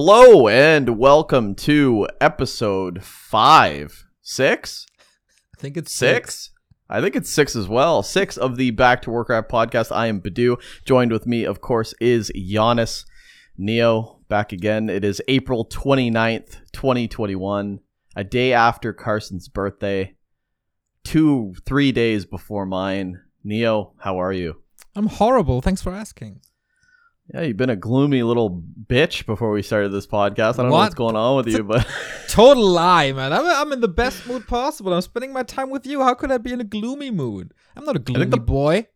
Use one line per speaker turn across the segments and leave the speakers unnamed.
Hello and welcome to episode five, six,
I think it's
six. I think it's six as well. Six of the Back to Warcraft podcast. I am Badu. Joined with me, of course, is Giannis Neo back again. It is April 29th, 2021, a day after Carson's birthday, two, three days before mine. Neo, how are you?
I'm horrible. Thanks for asking.
Yeah, you've been a gloomy little bitch before we started this podcast. I don't know what's going on with you, but
Total lie, man. I'm, I'm in the best mood possible. I'm spending my time with you. How could I be in a gloomy mood? I'm not a gloomy
the-
boy.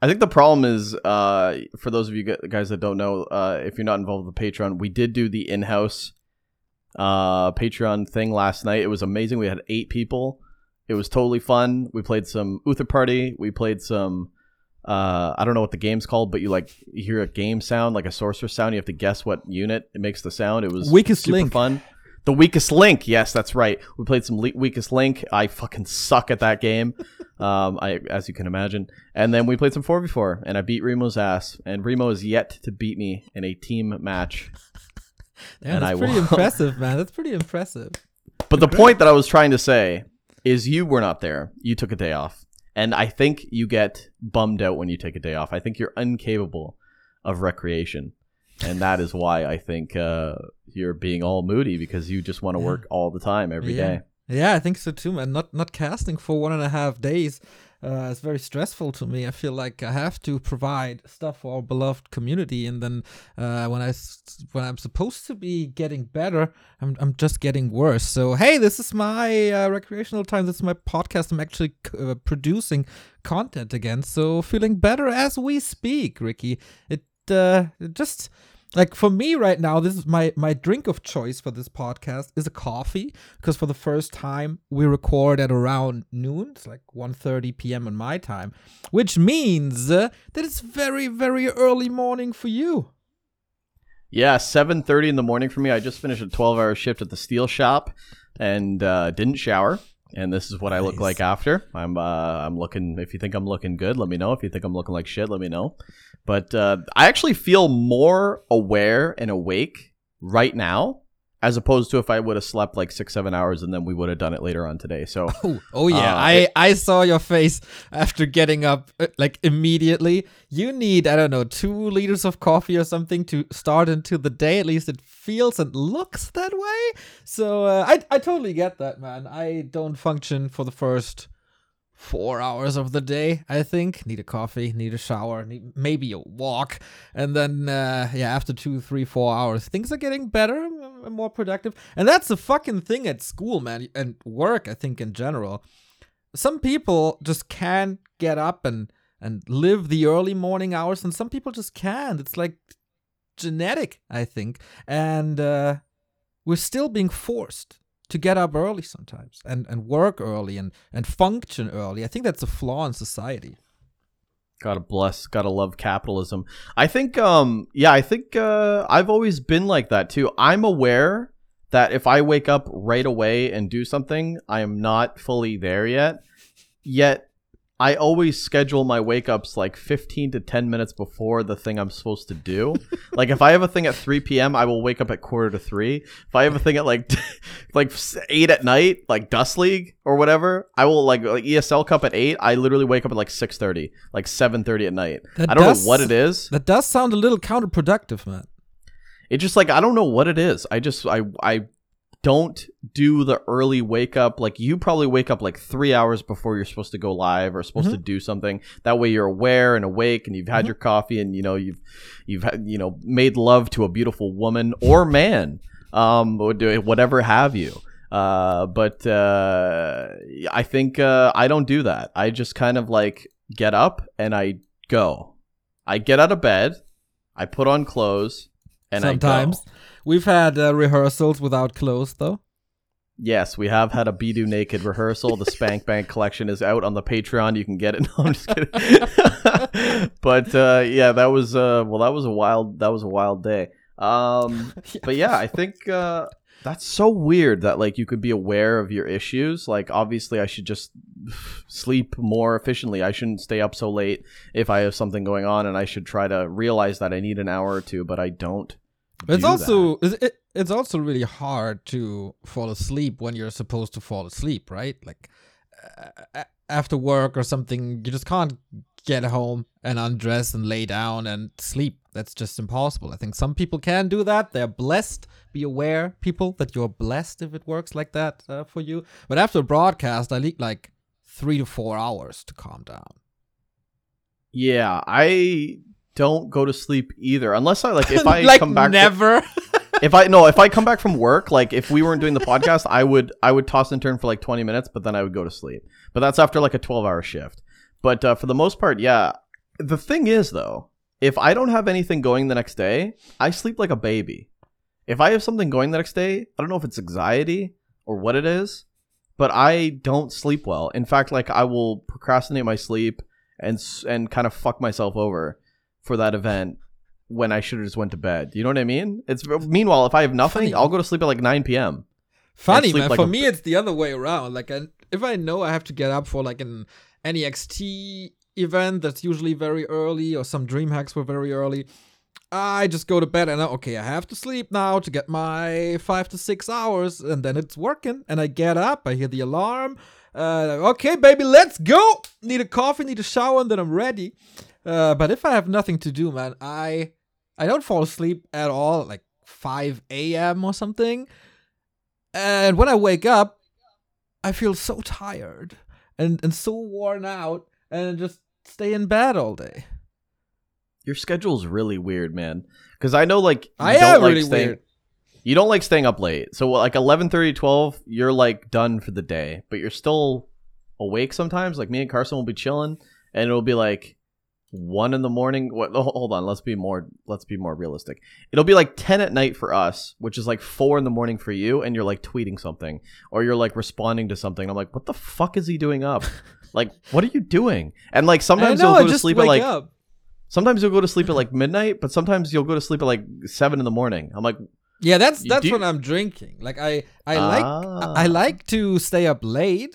I think the problem is, uh, for those of you guys that don't know, uh, if you're not involved with the Patreon, we did do the in-house uh, Patreon thing last night. It was amazing. We had eight people. It was totally fun. We played some Uther Party. We played some. Uh, I don't know what the game's called, but you like you hear a game sound, like a sorcerer sound. You have to guess what unit it makes the sound. It was
Weakest
super
link.
fun. The weakest link. Yes, that's right. We played some le- weakest link. I fucking suck at that game. um, I as you can imagine. And then we played some 4v4 and I beat Remo's ass. And Remo is yet to beat me in a team match.
Yeah,
And
that's
I
pretty impressive, man. That's pretty impressive.
But the point that I was trying to say is you were not there. You took a day off. And I think you get bummed out when you take a day off. I think you're incapable of recreation. And that is why I think uh, you're being all moody because you just want to
Yeah.
work all the time every day.
yeah. Yeah, I think so too, man. Not not casting for one and a half days. Uh, it's very stressful to me. I feel like I have to provide stuff for our beloved community, and then uh, when I when I'm supposed to be getting better, I'm I'm just getting worse. So hey, this is my uh, recreational time. This is my podcast. I'm actually c- uh, producing content again. So feeling better as we speak, Ricky. It uh, it just like for me right now this is my my drink of choice for this podcast is a coffee because for the first time we record at around noon it's like 1.30 p.m on my time which means uh, that it's very very early morning for you
Yeah, 7:30 in the morning for me. I just finished a 12-hour shift at the steel shop and uh, didn't shower. And this is what I look like after. I'm uh, I'm looking. If you think I'm looking good, let me know. If you think I'm looking like shit, let me know. But uh, I actually feel more aware and awake right now, as opposed to if I would have slept like six, seven hours and then we would have done it later on today. So
oh, oh yeah.
Uh,
i
it-
i saw your face after getting up uh, like immediately. You need i don't know two liters of coffee or something to start into the day. At least it feels and looks that way. So uh, i i totally get that man. I don't function for the first four hours of the day i think. Need a coffee need a shower need maybe a walk. And then uh, yeah after two three four hours things are getting better and more productive. And that's the fucking thing at school man and work i think in general. Some people just can't get up and and live the early morning hours and some people just can't. It's like genetic i think. And uh we're still being forced to get up early sometimes and and work early and and function early i think that's a flaw in society
Gotta bless, gotta love capitalism. I think, um, yeah, I think uh, I've always been like that too. I'm aware that if I wake up right away and do something, I am not fully there yet. Yet, I always schedule my wake ups like 15 to 10 minutes before the thing I'm supposed to do. like, if I have a thing at 3 p.m., I will wake up at quarter to 3. If I have a thing at like like 8 at night, like Dust League or whatever, I will like, like ESL Cup at 8. I literally wake up at like 6:30, like 7:30 at night.
That
I don't
does-
know what it is.
that does sound a little counterproductive man
It just like I don't know what it is. I just I I don't do the early wake up. Like you probably wake up like three hours before you're supposed to go live or supposed to do something. That way you're aware and awake and you've had your coffee and you know you've you've had, you know made love to a beautiful woman or man, um, or do whatever have you. Uh, but uh, I think uh, I don't do that. I just kind of like get up and I go. I get out of bed. I put on clothes and
sometimes
I go.
We've had uh, rehearsals without clothes though
Yes, we have had a Bidu Naked rehearsal. The Spank Bank collection is out on the Patreon. You can get it. No, I'm just kidding. but uh, yeah, that was uh, well, that was a wild that was a wild day. Um, but yeah, I think uh, that's so weird that like you could be aware of your issues. Like obviously, I should just sleep more efficiently. I shouldn't stay up so late if I have something going on, and I should try to realize that I need an hour or two, but I don't
It's also it's- it, it's also really hard to fall asleep when you're supposed to fall asleep, right? Like uh, after work or something, you just can't get home and undress and lay down and sleep. That's just impossible. I think some people can do that. They're blessed. Be aware, people, that you're blessed if it works like that uh, for you. But after a broadcast, I need like three to four hours to calm down.
Yeah, I don't go to sleep either unless I like if I
like
come back
never.
if I no, if I come back from work, like if we weren't doing the podcast, I would I would toss and turn for like 20 minutes, but then I would go to sleep. But that's after like a 12-hour shift. But uh, for the most part, yeah. The thing is though, if I don't have anything going the next day, I sleep like a baby. If I have something going the next day, I don't know if it's anxiety or what it is, but I don't sleep well. In fact, like I will procrastinate my sleep and and kind of fuck myself over for that event when I should have just went to bed. You know what I mean? It's meanwhile, if I have nothing,
Funny.
I'll go to sleep at like 9 p.m.
Funny man.
like
for
a-
me, it's the other way around. Like, I, if I know I have to get up for like an NEXT event that's usually very early, or some DreamHacks were very early, I just go to bed and I, okay, I have to sleep now to get my five to six hours, and then it's working. And I get up, I hear the alarm. Uh, okay, baby, let's go. Need a coffee, need a shower, and then I'm ready. Uh, but if I have nothing to do, man, I I don't fall asleep at all. Like 5 a.m. or something. And when I wake up, I feel so tired and, and so worn out and just stay in bed all day.
Your schedule's really weird, man. Because I know like you
I
don't
am
like
really
staying,
weird.
You don't like staying up late. So like 11, 30, 12, you're like done for the day, but you're still awake sometimes. Like me and Carson will be chilling, and it'll be like one in the morning. What? oh, Hold on, let's be more. Let's be more realistic. It'll be like ten at night for us, which is like four in the morning for you, and you're like tweeting something or you're like responding to something. I'm like, what the fuck is he doing up? like, what are you doing? And like sometimes
know,
you'll go to sleep at like
up.
sometimes you'll go to sleep at like midnight, but sometimes you'll go to sleep at like seven in the morning. I'm like,
Yeah, that's that's
do-
when I'm drinking. Like I I like
Ah.
I like to stay up late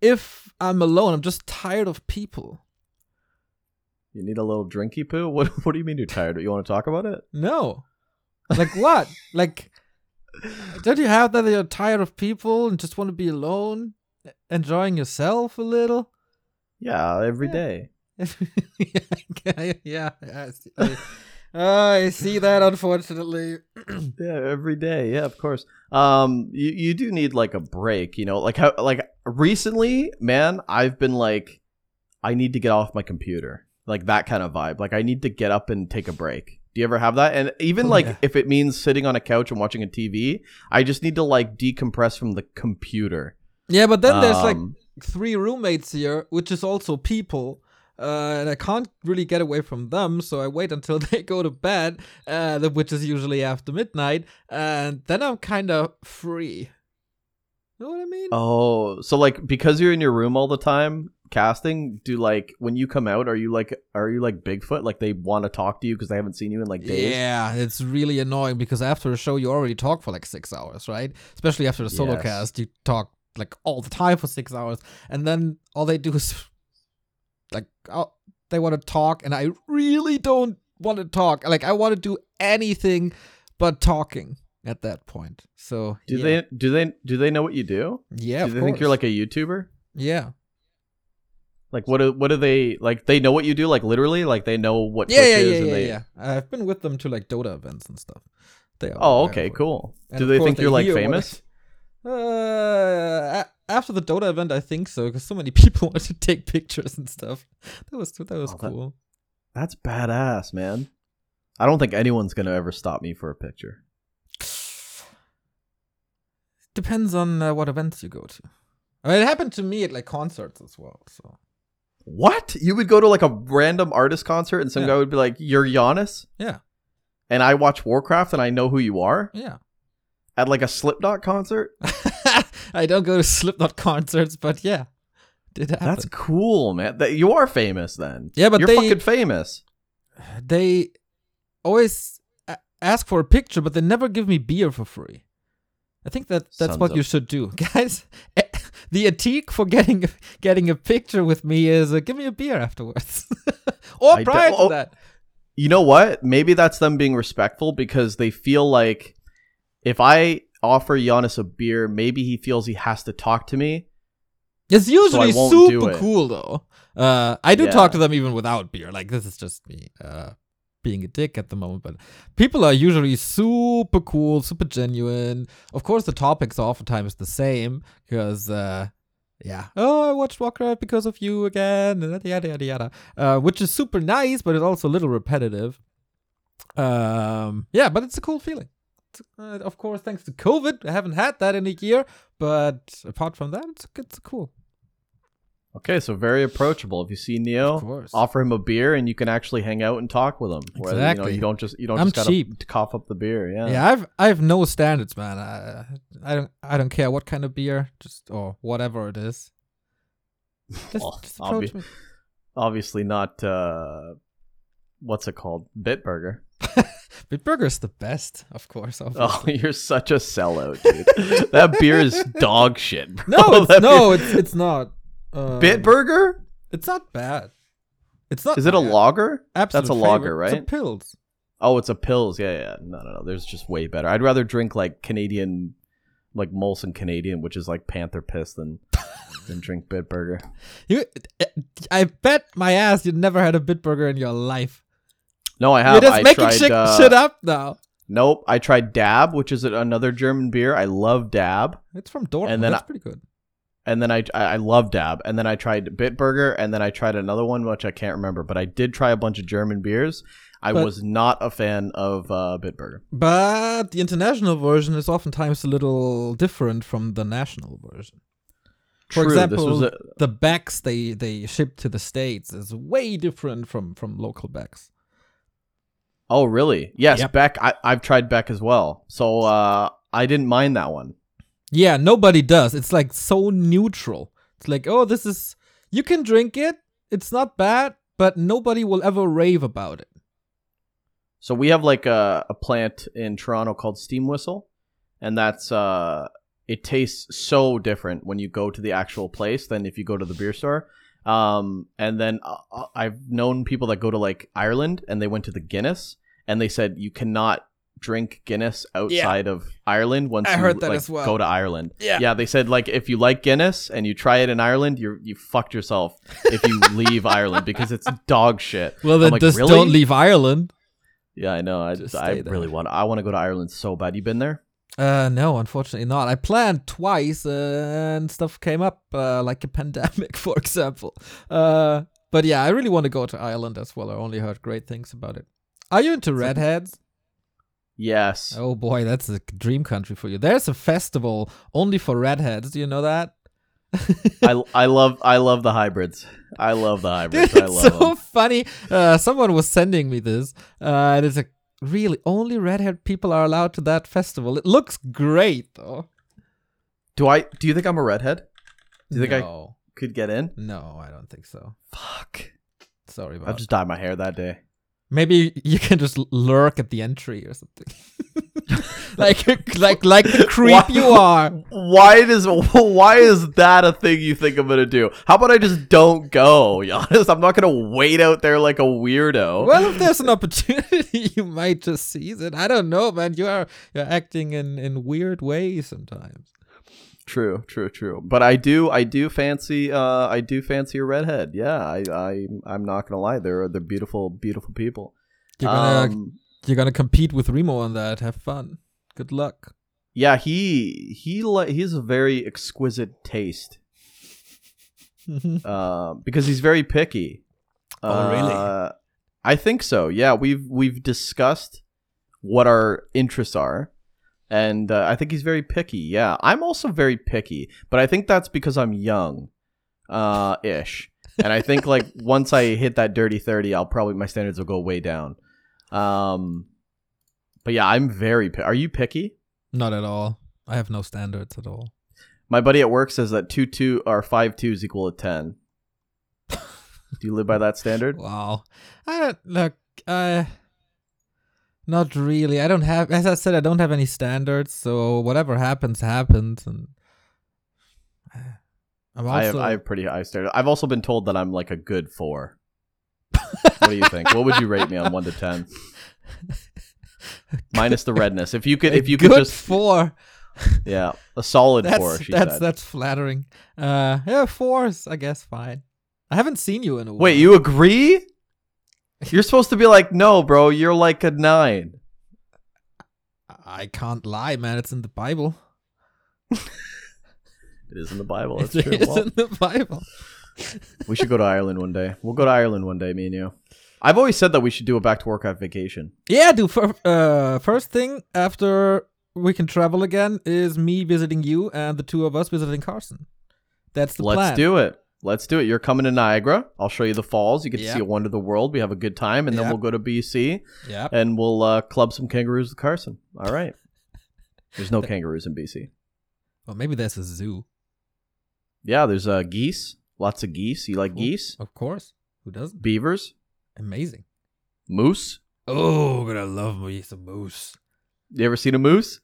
if I'm alone. I'm just tired of people.
You need a little drinky poo? What what do you mean you're tired? You want to talk about it?
No. Like what? like don't you have that you're tired of people and just want to be alone? Enjoying yourself a little?
Yeah, every
Yeah.
day.
yeah, yeah, I see, I, I see that unfortunately.
Yeah, every day. Yeah, of course. Um you, you do need like a break, you know? Like how like recently, man, I've been like I need to get off my computer. Like that kind of vibe. Like I need to get up and take a break. Do you ever have that? And even
Oh,
like
yeah.
if it means sitting on a couch and watching a TV, I just need to like decompress from the computer.
Yeah, but then there's like
Um,
three roommates here, which is also people. Uh, and I can't really get away from them, so I wait until they go to bed, uh, which is usually after midnight, and then I'm kind of free. You know what I mean?
Oh, so like because you're in your room all the time casting, do like when you come out, are you like are you like Bigfoot? Like they want to talk to you because they haven't seen you in like days.
Yeah, it's really annoying because after a show you already talk for like six hours, right? Especially after the solo
Yes.
cast, you talk like all the time for six hours, and then all they do is like oh, they want to talk, and I really don't want to talk. Like I want to do anything but talking at that point. So
Do
yeah.
they do they do they know what you do?
Yeah,
do they think you're like a YouTuber?
yeah,
Like what do what do they like? They know what you do, like literally, like they know what
yeah,
Twitch
yeah,
is,
yeah, yeah,
they.
yeah. I've been with them to like Dota events and stuff. They are
Oh, okay, cool.
And
do they think you're like
what I-
famous?
Uh, after the Dota event, I think so, because so many people wanted to take pictures and stuff. That was that was
Oh, that-
cool.
That's badass, man. I don't think anyone's gonna ever stop me for a picture.
Depends on uh, what events you go to. I mean, it happened to me at like concerts as well. So
What? You would go to like a random artist concert and some
Yeah.
guy would be like, "You're Giannis,"
yeah,
and I watch Warcraft and I know who you are
yeah.
at like a Slipknot concert.
I don't go to Slipknot concerts, but yeah, did happen.
That's cool, man. That you are famous then.
Yeah, but
you're
they-
fucking famous.
they always ask for a picture, but they never give me beer for free. I think that that's
Sons
what you should do, guys. The etique for getting getting a picture with me is uh, give me a beer afterwards, or
I
prior to
oh.
that.
you know what? Maybe that's them being respectful because they feel like if I offer Giannis a beer, maybe he feels he has to talk to me.
It's usually
won't
super cool though. Uh, I do
Yeah.
talk to them even without beer. Like this is just me uh, being a dick at the moment, but people are usually super cool, super genuine. Of course, the topics are oftentimes the same because, uh, yeah, oh, I watched Warcraft because of you again, and yada yada yada, uh, which is super nice, but it's also a little repetitive. Um, yeah, but it's a cool feeling. Uh, of course, thanks to COVID, I haven't had that in a year. But apart from that, it's it's cool.
Okay, so very approachable. If you see Neo, offer him a beer and you can actually hang out and talk with him. Where, You, know,
Exactly.
you don't just you don't
I'm
just gotta
cheap.
cough up the beer. Yeah.
Yeah, I've I have no standards, man. I I don't I don't care what kind of beer, just or whatever it is. Just,
Well,
just approach
obvi-
me.
Obviously not. uh What's it called? Bitburger.
Bitburger's the best, of course.
Oh, you're such a sellout, dude. that beer is dog shit. Bro.
no, it's,
That
no,
beer-
it's it's not. Um,
Bitburger?
It's not bad. It's not.
Is it a
bad.
lager?
Absolute
That's a lager, right?
It's a pills.
Oh, it's a pills. Yeah, yeah. No, no, no. There's just way better. I'd rather drink like Canadian, like Molson Canadian, which is like Panther piss, than than drink Bitburger.
You, I bet my ass you never had a Bitburger in your life.
No, I have.
You're just
I
making
tried,
shit,
uh,
shit up now.
Nope. I tried Dab, which is another German beer. I love Dab,
It's from Dortmund.
and then
That's
I-
pretty good.
And then I I love Dab, and then I tried Bitburger, and then I tried another one which I can't remember, but I did try a bunch of German beers. I
But-
was not a fan of uh, Bitburger.
But the international version is oftentimes a little different from the national version. For
True,
example,
this was a,
the Beck's they they ship to the states is way different from from local Beck's.
oh really? Yes,
Yep.
Beck. I, I've tried Beck as well, so uh, I didn't mind that one.
Yeah, nobody does. It's like so neutral. It's like, oh, this is you can drink it. It's not bad, but nobody will ever rave about it.
So we have like a, a plant in Toronto called Steam Whistle, and that's uh, it tastes so different when you go to the actual place than if you go to the beer store. Um, and then uh, uh, I've known people that go to like Ireland and they went to the Guinness and they said you cannot drink Guinness outside of Ireland once
I
you
heard that
like,
as well.
go to Ireland.
Yeah.
Yeah, they said like if you like Guinness and you try it in Ireland, you you fucked yourself if you leave Ireland because it's dog shit.
Well, then
like,
just
"Really?"
don't leave Ireland.
Yeah, I know. I
Just
I
there.
really want. I want to go to Ireland so bad. You been there?
Uh, no, unfortunately not. I planned twice uh, and stuff came up, uh, like a pandemic, for example. Uh, but yeah, I really want to go to Ireland as well. I only heard great things about it. Are you into redheads?
Yes.
Oh boy, that's a dream country for you. There's a festival only for redheads. Do you know that?
I I love I love the hybrids. I love the hybrids.
Dude,
I
it's
love
so
them.
funny. Uh, someone was sending me this, uh, and it's like, really, only redhead people are allowed to that festival. It looks great, though.
Do I? Do you think I'm a redhead? Do you think I could get in?
no, I don't think so.
Fuck.
Sorry about. That.
I just dyed my hair that day.
Maybe you can just lurk at the entry or something, like like like the creep
Why-
you are.
Why does why is that a thing you think I'm gonna do? How about I just don't go? Giannis? I'm not gonna wait out there like a weirdo.
Well, if there's an opportunity, you might just seize it. I don't know, man. You are you're acting in in weird ways sometimes.
True, true, true. But I do, I do fancy, uh, I do fancy a redhead. Yeah, I, I, I'm not gonna lie. They're they're beautiful, beautiful people.
You're gonna
Um,
you're gonna compete with Remo on that. Have fun. Good luck.
yeah, he he li- he has a very exquisite taste. uh, because he's very picky.
Oh, really?
Uh, I think so. Yeah, we've we've discussed what our interests are, and uh, I think he's very picky. Yeah, I'm also very picky, but I think that's because I'm young, uh, ish. And I think like once I hit that dirty thirty, I'll probably my standards will go way down. Um, but yeah, I'm very. Are you picky?
Not at all. I have no standards at all.
My buddy at work says that two two or five twos equal to ten. Do you live by that standard?
Wow. I don't look. Uh, not really. I don't have. As I said, I don't have any standards. So whatever happens, happens. And uh, I'm also.
I have I have pretty high standards. I've also been told that I'm like a good four. What do you think? what would you rate me on one to ten? Minus the redness. If you could, if you
Good
could just,
four.
yeah, a solid
That's
four. She
that's
said.
that's flattering. Uh, yeah, fours. I guess fine. I haven't seen you in a while.
Wait, you agree? You're supposed to be like, no, bro. You're like a nine.
I can't lie, man. It's in the Bible.
It is in the Bible. That's true.
is
Well,
in the Bible.
we should go to Ireland one day. We'll go to Ireland one day, me and you. I've always said that we should do a Back to Warcraft vacation.
Yeah, dude. For, uh, first thing after we can travel again is me visiting you and the two of us visiting Carson. That's the plan.
Let's do it. Let's do it. You're coming to Niagara. I'll show you the falls. You get
Yeah.
to see a wonder of the world. We have a good time, and then we'll go to BC
Yeah.
and we'll uh, club some kangaroos with Carson. All right. There's no kangaroos in BC.
Well, maybe there's a zoo.
Yeah, there's uh, geese. Lots of geese. You like
Cool.
geese?
Of course. Who doesn't?
Beavers?
Amazing.
Moose?
Oh, I love me some moose.
You ever seen a moose?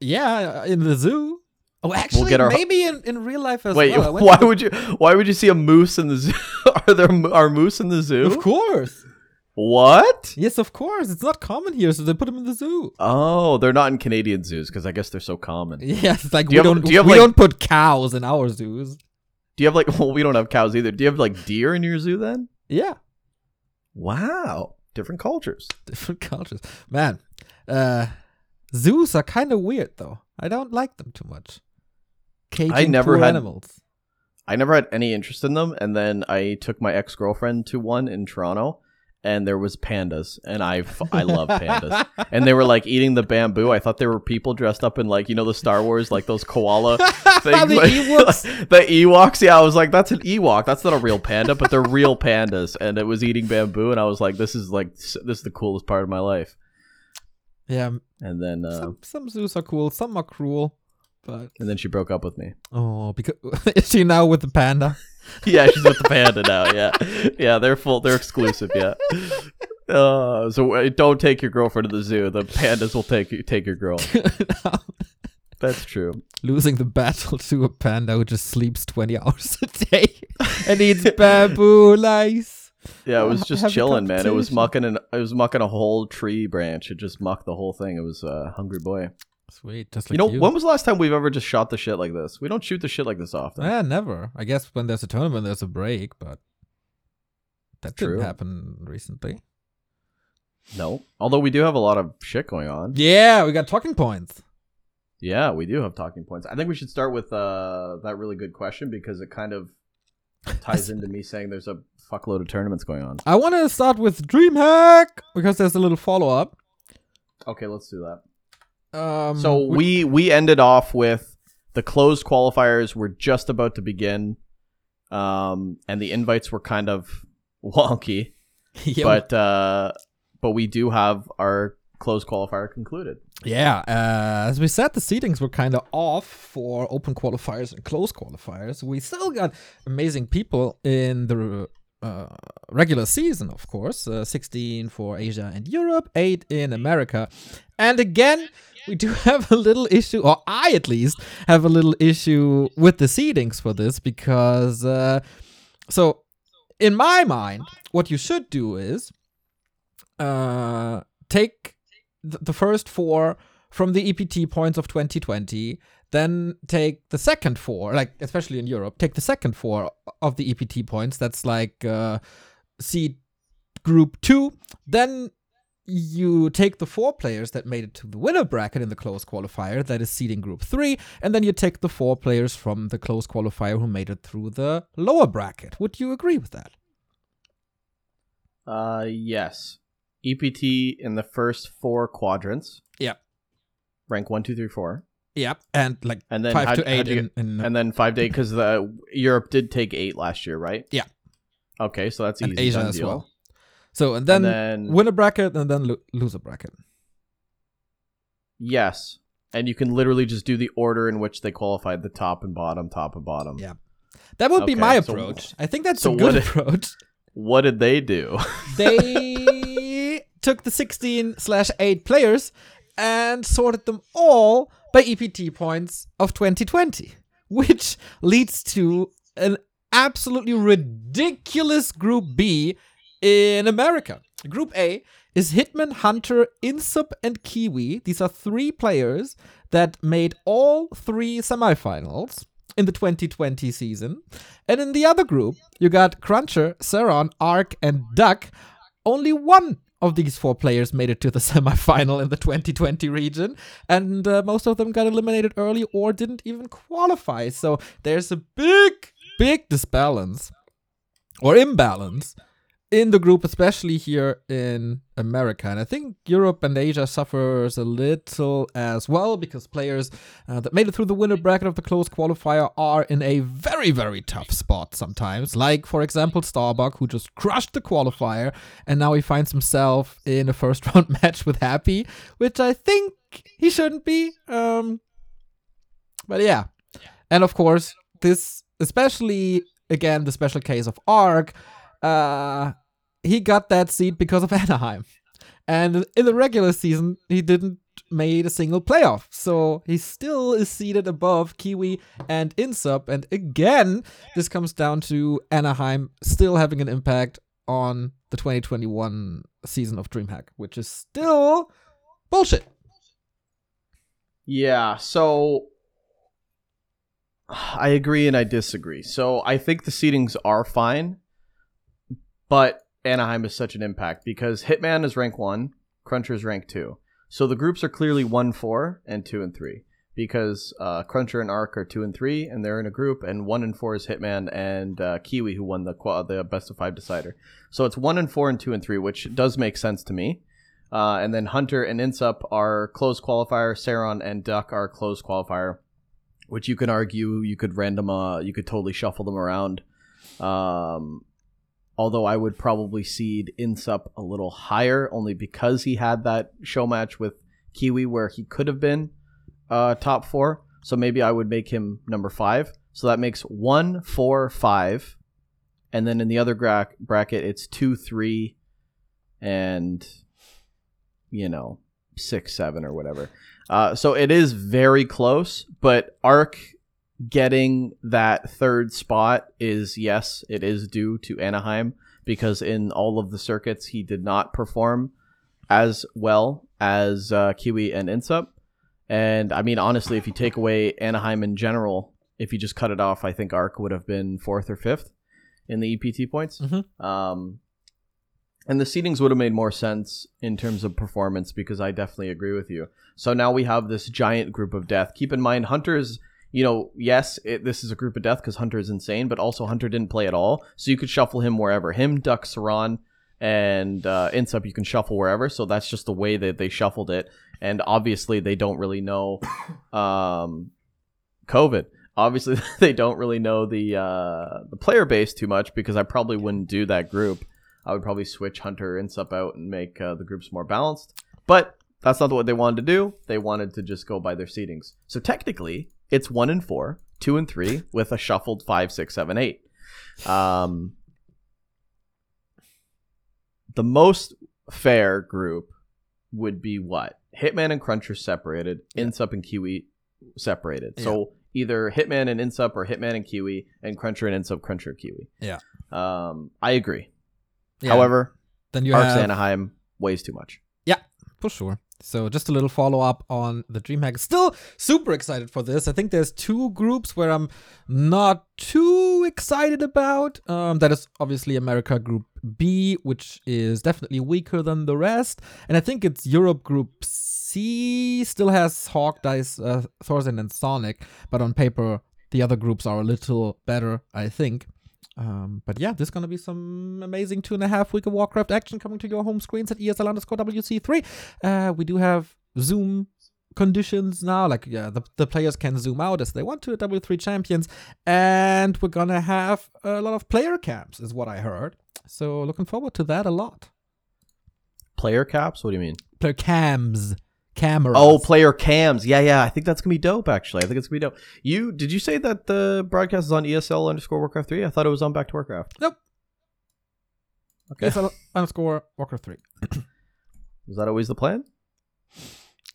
Yeah, in the zoo. Oh, actually,
get our-
maybe in, in real life as
Wait,
well. Went
why
to
would you? Why would you see a moose in the zoo? are there are moose in the zoo?
Of course.
What?
Yes, of course. It's not common here, so they put them in the zoo.
Oh, they're not in Canadian zoos because I guess they're so common.
It's like
Do
we
have-
don't
do
we
like-
don't put cows in our zoos.
Do you have like? Well, we don't have cows either. Do you have like deer in your zoo then?
Yeah,
Wow, different cultures.
different cultures. Man, uh, zoos are kind of weird though. I don't like them too much. Caging
never had-
animals.
I never had any interest in them, and then I took my ex girlfriend to one in Toronto, and there was pandas, and I f- I love pandas, and they were like eating the bamboo. I thought they were people dressed up in like you know the Star Wars like those koala things,
The
like-
Ewoks.
the Ewoks. Yeah, I was like, that's an Ewok. That's not a real panda, but they're real pandas, and it was eating bamboo, and I was like, this is like this is the coolest part of my life.
Yeah,
And then uh,
some some zoos are cool, some are cruel, but
and then she broke up with me.
oh, because is she now with the panda?
yeah, she's with the panda now. Yeah, yeah, they're full. They're exclusive. Yeah. Uh, so uh, don't take your girlfriend to the zoo. The pandas will take you. Take your girl. That's true.
Losing the battle to a panda who just sleeps twenty hours a day and eats bamboo lice.
Yeah, it was just chilling, man. It was mucking and It was mucking a whole tree branch. It just mucked the whole thing. It was a uh, hungry boy.
Sweet, just like you
know, when was the last time we've ever just shot the shit like this? We don't shoot the shit like this often.
Yeah, never. I guess when there's a tournament, there's a break, but that
True.
didn't happen recently.
No, although we do have a lot of shit going on.
Yeah, we got talking points.
Yeah, we do have talking points. I think we should start with uh, that really good question because it kind of ties into me saying there's a fuckload of tournaments going on.
I want to start with DreamHack because there's a little follow up.
Okay, let's do that.
Um,
So we we ended off with the closed qualifiers were just about to begin, um, and the invites were kind of wonky,
yeah,
but uh, but we do have our closed qualifier concluded.
yeah. Uh, as we said, the seedings were kind of off for open qualifiers and closed qualifiers. We still got amazing people in the uh, regular season, of course. Uh, 16 for Asia and Europe, 8 in America. And again, we do have a little issue, or I at least have a little issue with the seedings for this because, uh, so in my mind, what you should do is uh, take th- the first four from the EPT points of 2020, then take the second four, like especially in Europe, take the second four of the EPT points. That's like uh, seed group two. Then you take the four players that made it to the winner bracket in the close qualifier, that is seeding group three, and then you take the four players from the close qualifier who made it through the lower bracket. Would you agree with that?
Uh, yes, EPT in the first four quadrants.
Yep.
Rank one, two, three, four,
Yep. And like
and then
five
how'd-
to eight
you
in, in
and then five day because the Europe did take eight last year, right?
Yeah.
Okay, so that's
and
easy.
Asia as
deal.
well. So and then,
and then
winner bracket and then lo- loser bracket.
yes, and you can literally just do the order in which they qualified: the top and bottom, top and bottom.
Yeah. That would be
Okay,
my
so-
approach. I think that's
so
a good
what-
approach.
What did they do?
They took the 16 slash 8 players and sorted them all by EPT points of 2020, which leads to an absolutely ridiculous Group B in America. Group A is Hitman, Hunter, Insup, and Kiwi. These are three players that made all three semifinals in the 2020 season. And in the other group, you got Cruncher, Saron, Ark, and Duck. Only one of these four players made it to the semifinal in the 2020 region, and uh, most of them got eliminated early or didn't even qualify. So there's a big, big disbalance or imbalance in the group, especially here in America. And I think Europe and Asia suffers a little as well because players uh, that made it through the winner bracket of the close qualifier are in a very, very tough spot sometimes. Like, for example, Starbuck, who just crushed the qualifier and now he finds himself in a first round match with Happy, which I think he shouldn't be. Um, but yeah. And of course, this, especially again, the special case of Ark. Uh, he got that seed because of Anaheim. And in the regular season, he didn't made a single playoff. So he still is seated above Kiwi and Insup. And again, this comes down to Anaheim still having an impact on the 2021 season of DreamHack, which is still bullshit.
Yeah, so I agree and I disagree. So I think the seedings are fine, but Anaheim is such an impact because Hitman is rank one, Cruncher is rank two. So the groups are clearly one, four, and two and three because uh, Cruncher and Arc are two and three, and they're in a group, and one and four is Hitman and uh, Kiwi, who won the the best of five decider. So it's one and four and two and three, which does make sense to me. Uh, and then Hunter and Insup are close qualifier. Saron and Duck are close qualifier, which you can argue you could random, uh, you could totally shuffle them around. Um, although I would probably seed Insup a little higher only because he had that show match with Kiwi where he could have been uh, top four. So maybe I would make him number five. So that makes one, four, five. And then in the other gra- bracket, it's two, three, and, you know, six, seven, or whatever. Uh, so it is very close, but Arc getting that third spot is yes, it is due to Anaheim because in all of the circuits he did not perform as well as uh, Kiwi and Insup. And I mean, honestly, if you take away Anaheim in general, if you just cut it off, I think Arc would have been fourth or fifth in the EPT points.
Mm-hmm.
Um, and the seedings would have made more sense in terms of performance because I definitely agree with you. So now we have this giant group of death. Keep in mind, Hunters. is you know, yes, it, this is a group of death because Hunter is insane, but also Hunter didn't play at all, so you could shuffle him wherever. Him, Duck, Saran, and uh, Insup, you can shuffle wherever. So that's just the way that they shuffled it. And obviously, they don't really know um, COVID. Obviously, they don't really know the uh, the player base too much because I probably wouldn't do that group. I would probably switch Hunter and Insup out and make uh, the groups more balanced. But that's not what they wanted to do. They wanted to just go by their seedings. So technically, it's one and four, two and three, with a shuffled five, six, seven, eight. Um, the most fair group would be what? Hitman and Cruncher separated, yeah. Insup and Kiwi separated. Yeah. So either Hitman and Insup or Hitman and Kiwi, and Cruncher and Insup, Cruncher, Kiwi.
Yeah.
Um, I agree.
Yeah.
However,
then you
Arcs
have...
Anaheim weighs too much.
Yeah, for sure. So just a little follow up on the DreamHack. Still super excited for this. I think there's two groups where I'm not too excited about. Um, that is obviously America Group B, which is definitely weaker than the rest, and I think it's Europe Group C. Still has Hawk, Dice, uh, and Sonic, but on paper the other groups are a little better, I think. Um, but yeah, there's going to be some amazing two and a half week of Warcraft action coming to your home screens at ESL underscore WC3. Uh, we do have Zoom conditions now. Like, yeah, the, the players can zoom out as they want to at W3 Champions. And we're going to have a lot of player camps, is what I heard. So looking forward to that a lot.
Player caps? What do you mean?
Player cams cameras.
Oh, player cams. Yeah, yeah. I think that's gonna be dope. Actually, I think it's gonna be dope. You did you say that the broadcast is on ESL underscore Warcraft three? I thought it was on Back to Warcraft.
Nope.
Okay.
ESL underscore Warcraft three.
was that always the plan?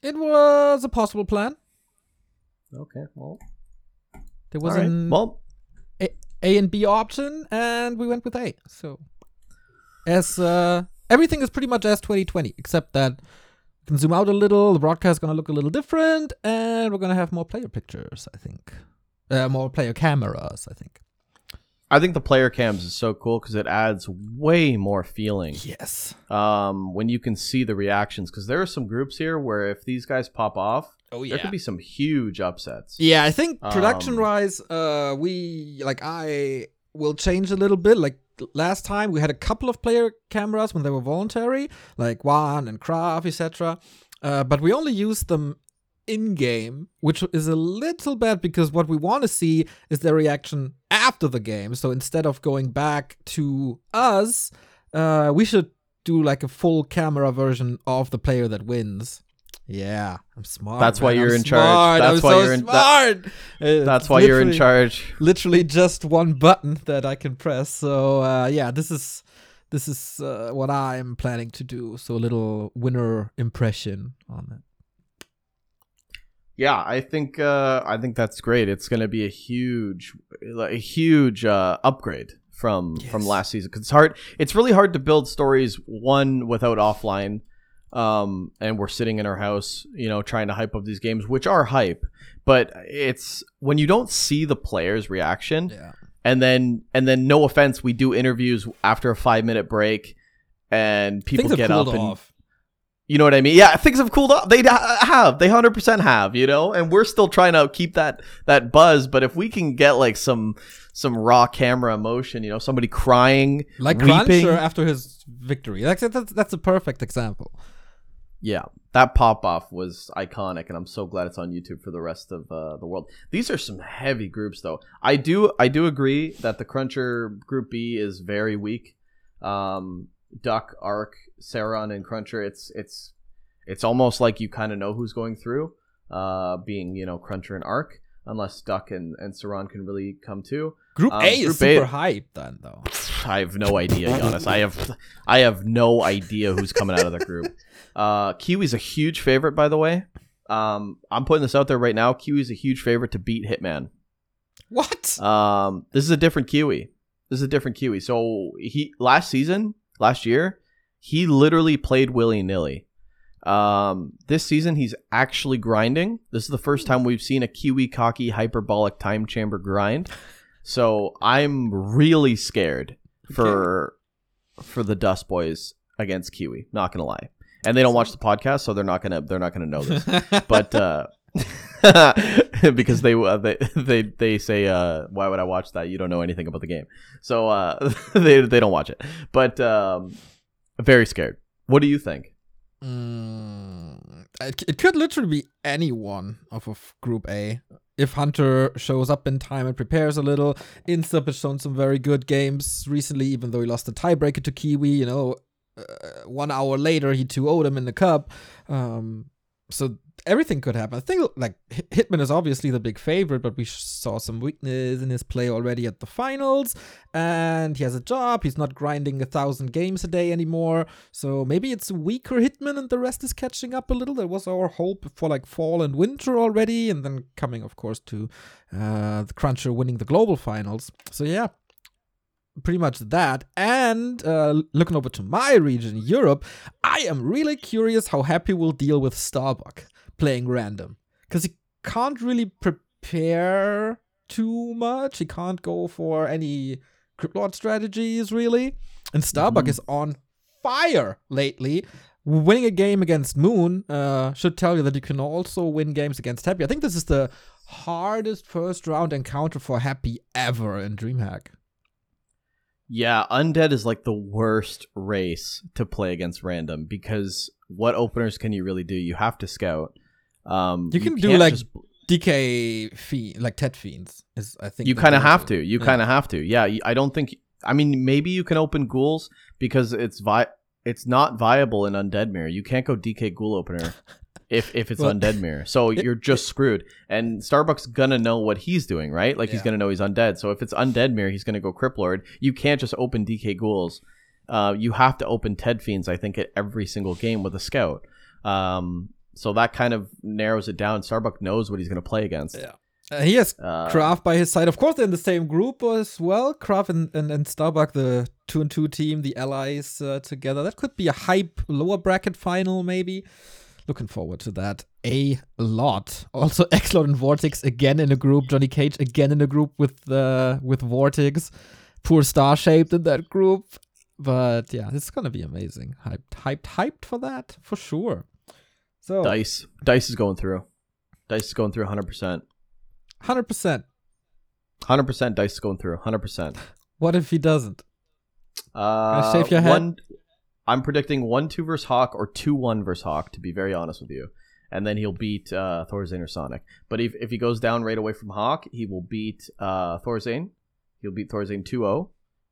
It was a possible plan.
Okay. Well,
there was
right.
an
well.
A, a and B option, and we went with A. So, as uh, everything is pretty much as 2020, except that can zoom out a little. The broadcast is gonna look a little different, and we're gonna have more player pictures. I think, uh, more player cameras. I think.
I think the player cams is so cool because it adds way more feeling.
Yes.
Um, when you can see the reactions, because there are some groups here where if these guys pop off,
Oh yeah,
there could be some huge upsets.
Yeah, I think
Um,
production wise, uh, we like I will change a little bit. Like last time, we had a couple of player cameras when they were voluntary, like Juan and Kraft, etc. Uh, but we only used them in game, which is a little bad because what we want to see is their reaction after the game. So instead of going back to us, uh, we should do like a full camera version of the player that wins. Yeah, I'm smart.
That's why
man.
you're
I'm
in charge.
smart.
That's
I'm
why
so
you're in- that-
smart. Uh,
That's why you're in charge.
Literally just one button that I can press. So uh, yeah, this is this is uh, what I'm planning to do. So a little winner impression on it.
Yeah, I think uh, I think that's great. It's going to be a huge, a huge uh, upgrade from from
Yes.
last season. 'Cause it's hard. It's really hard to build stories one without offline. Um, and we're sitting in our house, you know, trying to hype up these games, which are hype. But it's when you don't see the players' reaction,
Yeah.
and then and then no offense, we do interviews after a five minute break, and people
Things
get up and
off.
you know what I mean? Yeah, things have cooled off. They have. They hundred percent have. You know, and we're still trying to keep that that buzz. But if we can get like some some raw camera emotion, you know, somebody crying,
Like
weeping,
Cruncher after his victory. Like that's that's a perfect example.
Yeah, that pop off was iconic, and I'm so glad it's on YouTube for the rest of uh, the world. These are some heavy groups, though. I do I do agree that the Cruncher Group B is very weak. Um, Duck, Arc, Saron, and Cruncher. It's it's it's almost like you kind of know who's going through. Uh, being you know Cruncher and Arc, unless Duck and and Saron can really come too.
Group
Um,
A is
Group A-
super hyped then though.
I have no idea, Giannis. I have I have no idea who's coming out of the group. Uh, Kiwi's a huge favorite, by the way. Um, I'm putting this out there right now. Kiwi's a huge favorite to beat Hitman.
What?
Um, this is a different Kiwi. This is a different Kiwi. So he last season, last year, he literally played willy nilly. Um, this season he's actually grinding. This is the first time we've seen a Kiwi cocky hyperbolic time chamber grind. So I'm really scared for for the Dust Boys against Kiwi. Not gonna lie, and they don't watch the podcast, so they're not gonna they're not gonna know this. But uh because they uh, they they they say uh why would I watch that? You don't know anything about the game. So uh they they don't watch it. But um very scared. What do you think
Mm, it, it could literally be anyone off of Group A. If Hunter shows up in time and prepares a little, Insup has shown some very good games recently, even though he lost the tiebreaker to Kiwi. You know, uh, one hour later he 2 0'd him in the cup. Um, so everything could happen. I think like Hitman is obviously the big favorite, but we saw some weakness in his play already at the finals. And he has a job. He's not grinding a thousand games a day anymore. So maybe it's a weaker Hitman and the rest is catching up a little. That was our hope for like fall and winter already. And then coming, of course, to uh, the Cruncher winning the global finals. So yeah, pretty much that. And uh, looking over to my region, Europe, I am really curious how happy we'll deal with Starbuck playing random. Because he can't really prepare too much. He can't go for any Cryptlord strategies, really. And Starbuck
Mhm.
is on fire lately. Winning a game against Moon uh, should tell you that you can also win games against Happy. I think this is the hardest first round encounter for Happy ever in DreamHack.
yeah undead is like the worst race to play against random because what openers can you really do you have to scout um
You can do, like,
just-
DK fiend, like Tet fiends, is I think
you kind of have to. You
Yeah.
kind of have to. Yeah, I don't think. I mean, maybe you can open ghouls because it's vi- It's not viable in undead mirror. You can't go DK ghoul opener if if it's
Well,
undead mirror. So you're just screwed. And Starbucks gonna know what he's doing, right? Like he's gonna know he's undead. So if it's undead mirror, he's gonna go Cryptlord. You can't just open DK ghouls. Uh, you have to open Ted fiends. I think at every single game with a scout. Um, so that kind of narrows it down. Starbuck knows what he's gonna play against.
Yeah. Uh, he has
Uh,
Kraft by his side. Of course, they're in the same group as well. Kraft and, and, and Starbuck, the two and two team, the allies uh, together. That could be a hype lower bracket final, maybe. Looking forward to that a lot. Also, Exlord and Vortex again in a group. Johnny Cage again in a group with uh, with Vortex. Poor star shaped in that group. But yeah, it's gonna be amazing. Hyped, hyped, hyped for that for sure. So
Dice. Dice is going through. Dice is going through 100%.
hundred percent.
100% Dice is going through. 100%.
What if he doesn't?
Uh,
shave your head?
One, I'm predicting 1 2 versus Hawk or 2 1 versus Hawk, to be very honest with you. And then he'll beat uh, ThorZaIN or Sonic. But if, if he goes down right away from Hawk, he will beat uh, ThorZaIN. He'll beat ThorZaIN 2 0.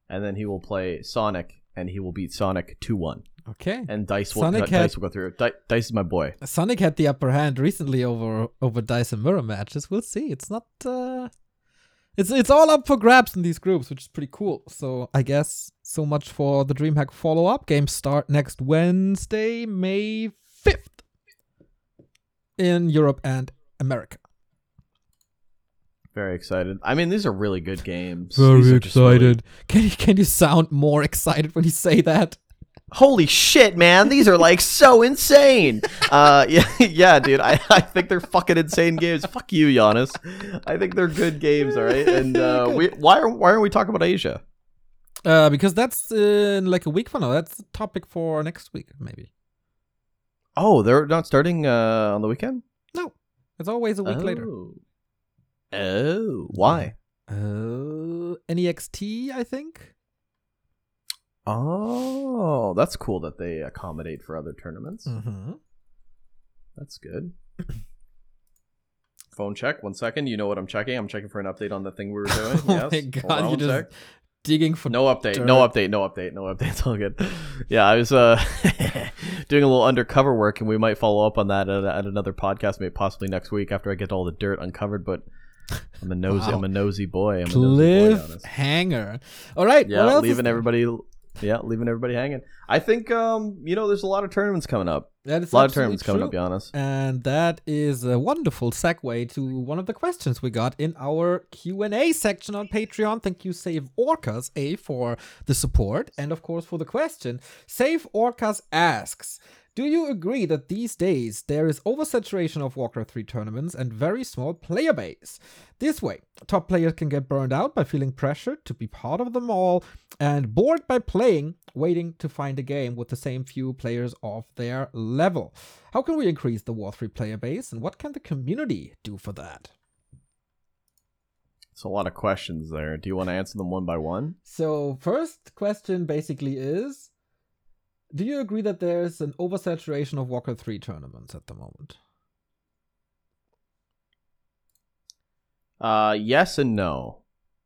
And then he will play Sonic, and he will beat Sonic 2 1.
Okay.
And Dice will,
Sonic
Dice
had-
will go through. Di- Dice is my boy.
Sonic had the upper hand recently over over Dice and Mirror matches. We'll see. It's not. Uh, it's it's all up for grabs in these groups, which is pretty cool. So I guess so much for the DreamHack follow up. Games start next Wednesday, May fifth, in Europe and America.
Very excited. I mean, these are really good games. Very excited. really-
Can you can you sound more excited when you say that?
Holy shit, man! These are like so insane. Uh, yeah, yeah, dude. I, I think they're fucking insane games. Fuck you, Giannis. I think they're good games. All right, and uh, we why are why aren't we talking about Asia?
Uh, because that's in like a week from now. That's a topic for next week, maybe.
Oh, they're not starting uh, on the weekend.
No, it's always a week later.
Oh. Oh, why?
Uh, NEXT, I think.
Oh, that's cool that they accommodate for other tournaments.
Mm-hmm.
That's good. Phone check. One second. You know what I'm checking? I'm checking for an update on the thing we were doing.
Oh
yes.
my God, you just-
sec.
Digging for
No update. No update. No update. No update. It's all good. Yeah, I was uh, doing a little undercover work, and we might follow up on that at, at another podcast, maybe possibly next week after I get all the dirt uncovered. But I'm a nosy.
Wow.
I'm a nosy boy. I'm a nosy boy.
cliffhanger. All right. what
Yeah, leaving everybody. Yeah, leaving everybody hanging. I think um, you know, there's a lot of tournaments coming up.
That is
A lot of tournaments coming up.
true.
Honest.
And that is a wonderful segue to one of the questions we got in our Q&A section on Patreon. Thank you, Save Orcas, A, for the support, and of course for the question. Save Orcas asks, do you agree that these days there is oversaturation of Warcraft 3 tournaments and very small player base? This way, top players can get burned out by feeling pressured to be part of them all and bored by playing, waiting to find a game with the same few players of their level. How can we increase the War 3 player base and what can the community do for that?
It's a lot of questions there. Do you want to answer them one by one?
So, first question basically is Do you agree that there's an oversaturation of Warcraft 3 tournaments at the moment?
Uh, yes and no.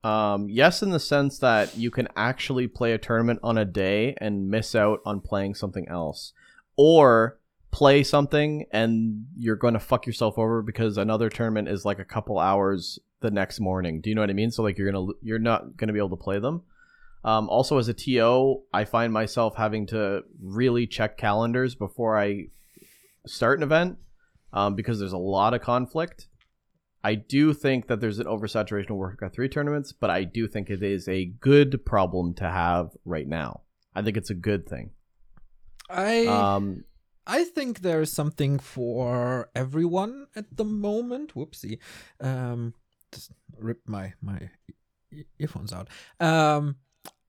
Um, yes, in the sense that you can actually play a tournament on a day and miss out on playing something else, or play something and you're going to fuck yourself over because another tournament is like a couple hours the next morning. Do you know what I mean? So like you're gonna you're not gonna be able to play them. Um, also, as a TO, I find myself having to really check calendars before I start an event um, because there's a lot of conflict. I do think that there's an oversaturation of Warcraft 3 tournaments, but I do think it is a good problem to have right now. I think it's a good thing.
I
Um,
I think there is something for everyone at the moment. Whoopsie. Um just rip my my earphones out. Um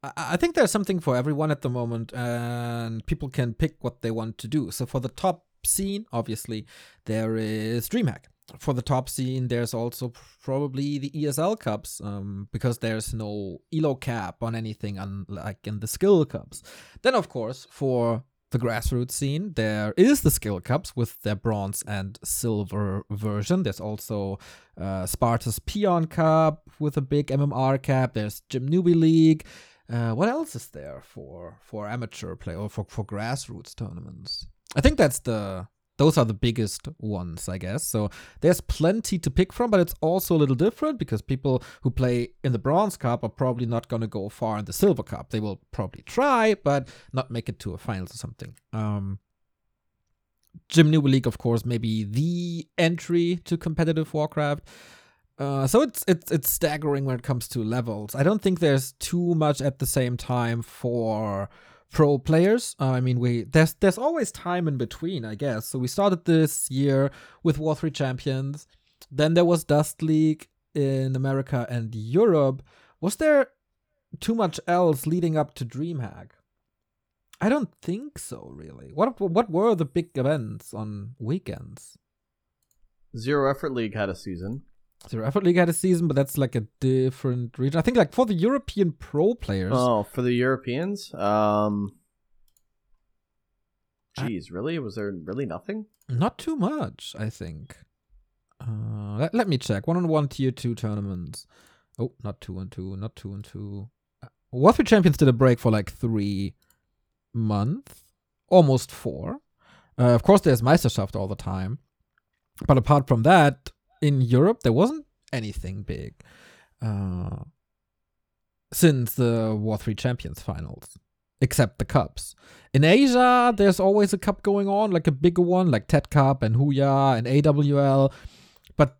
I, think there's something for everyone at the moment and people can pick what they want to do. So for the top scene, obviously, there is DreamHack. For the top scene, there's also probably the ESL Cups, um, because there's no elo cap on anything, unlike in the skill cups. Then, of course, for the grassroots scene, there is the skill cups with their bronze and silver version. There's also uh, Sparta's Peon Cup with a big MMR cap. There's Gym Newbie League. Uh, what else is there for for amateur play or for for grassroots tournaments? I think that's the those are the biggest ones, I guess. So there's plenty to pick from, but it's also a little different because people who play in the Bronze Cup are probably not going to go far in the Silver Cup. They will probably try, but not make it to a finals or something. Um, Gym New League, of course, maybe the entry to competitive Warcraft. Uh, so it's it's it's staggering when it comes to levels. I don't think there's too much at the same time for pro players. Uh, I mean, we there's there's always time in between, I guess. So we started this year with War Three Champions, then there was Dust League in America and Europe. Was there too much else leading up to DreamHack? I don't think so, really. What what were the big events on weekends?
Zero Effort League had a season.
Zero Effort League had a season, but that's like a different region. I think like for the European pro players.
Oh, for the Europeans? Um Jeez, really? Was there really nothing?
Not too much, I think. Uh, let, let me check. One on one tier two tournaments. Oh, not two and two, not two and two. Uh, War Champions did a break for like three months, almost four. Uh, of course, there's Meisterschaft all the time. But apart from that, in Europe, there wasn't anything big uh, since the War 3 Champions finals, except the cups. In Asia, there's always a cup going on, like a bigger one, like TED Cup and Huya and AWL. But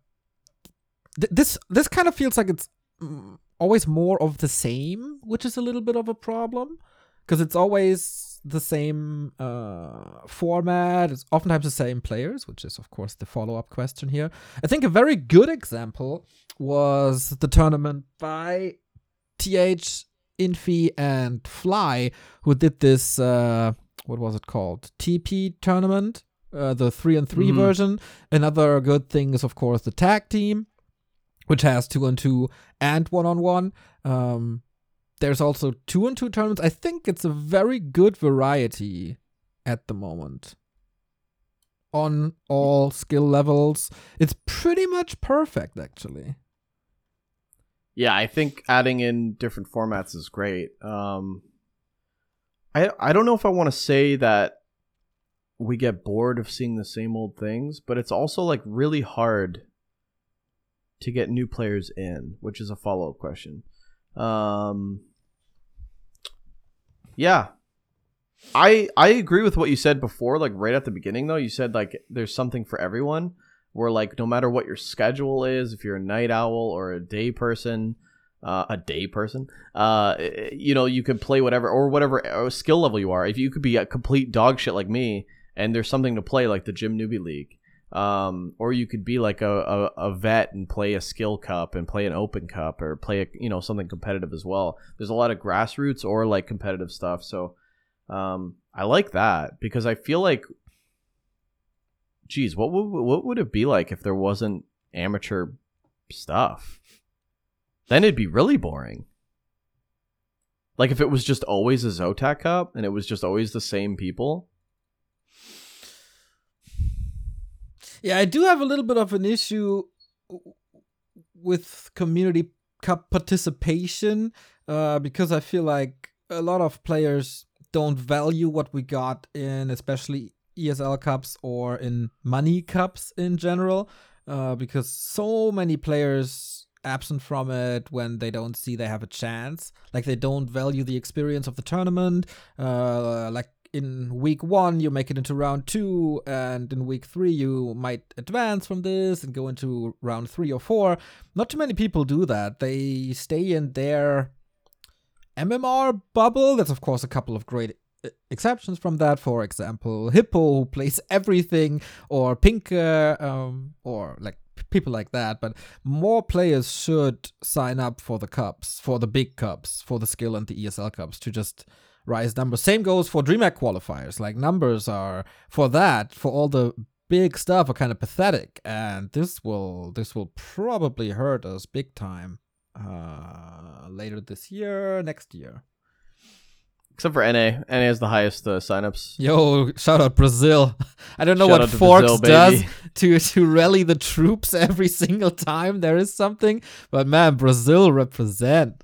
th- this this kind of feels like it's mm, always more of the same, which is a little bit of a problem because it's always the same uh, format. It's oftentimes the same players, which is, of course, the follow up question here. I think a very good example was the tournament by TH, Infi, and Fly, who did this, uh, what was it called? TP tournament, uh, the 3 and 3
mm-hmm.
version. Another good thing is, of course, the tag team, which has 2 and 2 and 1 on 1. Um, there's also two and two tournaments. I think it's a very good variety at the moment. On all skill levels. It's pretty much perfect actually.
Yeah, I think adding in different formats is great. Um, I I don't know if I want to say that we get bored of seeing the same old things, but it's also like really hard to get new players in, which is a follow up question. Um, yeah, I I agree with what you said before. Like right at the beginning, though, you said like there's something for everyone. Where like no matter what your schedule is, if you're a night owl or a day person, uh, a day person, uh, you know you could play whatever or whatever uh, skill level you are. If you could be a complete dog shit like me, and there's something to play like the Gym Newbie League, um, or you could be like a, a, a vet and play a skill cup and play an open cup or play a, you know something competitive as well. There's a lot of grassroots or like competitive stuff, so um, I like that because I feel like, geez, what would what would it be like if there wasn't amateur stuff? Then it'd be really boring. Like if it was just always a Zotac Cup and it was just always the same people.
Yeah, I do have a little bit of an issue with community cup participation uh, because I feel like a lot of players don't value what we got in, especially ESL cups or in money cups in general, uh, because so many players absent from it when they don't see they have a chance. Like they don't value the experience of the tournament uh like in week one you make it into round two and in week three you might advance from this and go into round three or four. Not too many people do that. They stay in their mmr bubble. There's of course a couple of great uh, exceptions from that. For example hippo who plays everything or pinker um, or like people like that. But more players should sign up for the cups for the big cups for the skill and the esl cups to just rise numbers. Same goes for DreamHack qualifiers. Like numbers are for that, for all the big stuff are kind of pathetic. And this will this will probably hurt us big time uh later this year, next year.
Except for NA. NA has the highest uh, signups.
Yo, shout out Brazil. I don't know
Shout
what Forks
Brazil,
does to to rally the troops every single time there is something, but man, Brazil represent.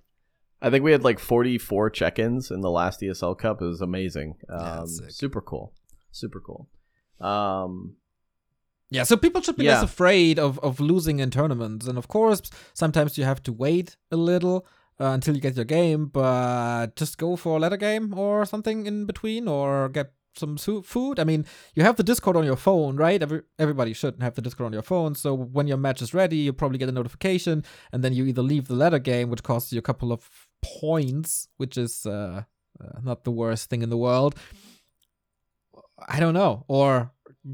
I think we had like 44 check-ins in the last ESL Cup. It was amazing. Um,
sick.
super cool. Super cool. Um,
Yeah, so people should be
Yeah.
less afraid of, of losing in tournaments. And of course, sometimes you have to wait a little uh, until you get your game, but just go for a letter game or something in between or get some su- food. I mean, you have the Discord on your phone, right? Every everybody should have the Discord on your phone. So when your match is ready, you probably get a notification, and then you either leave the ladder game, which costs you a couple of points, which is uh, uh, not the worst thing in the world. I don't know, or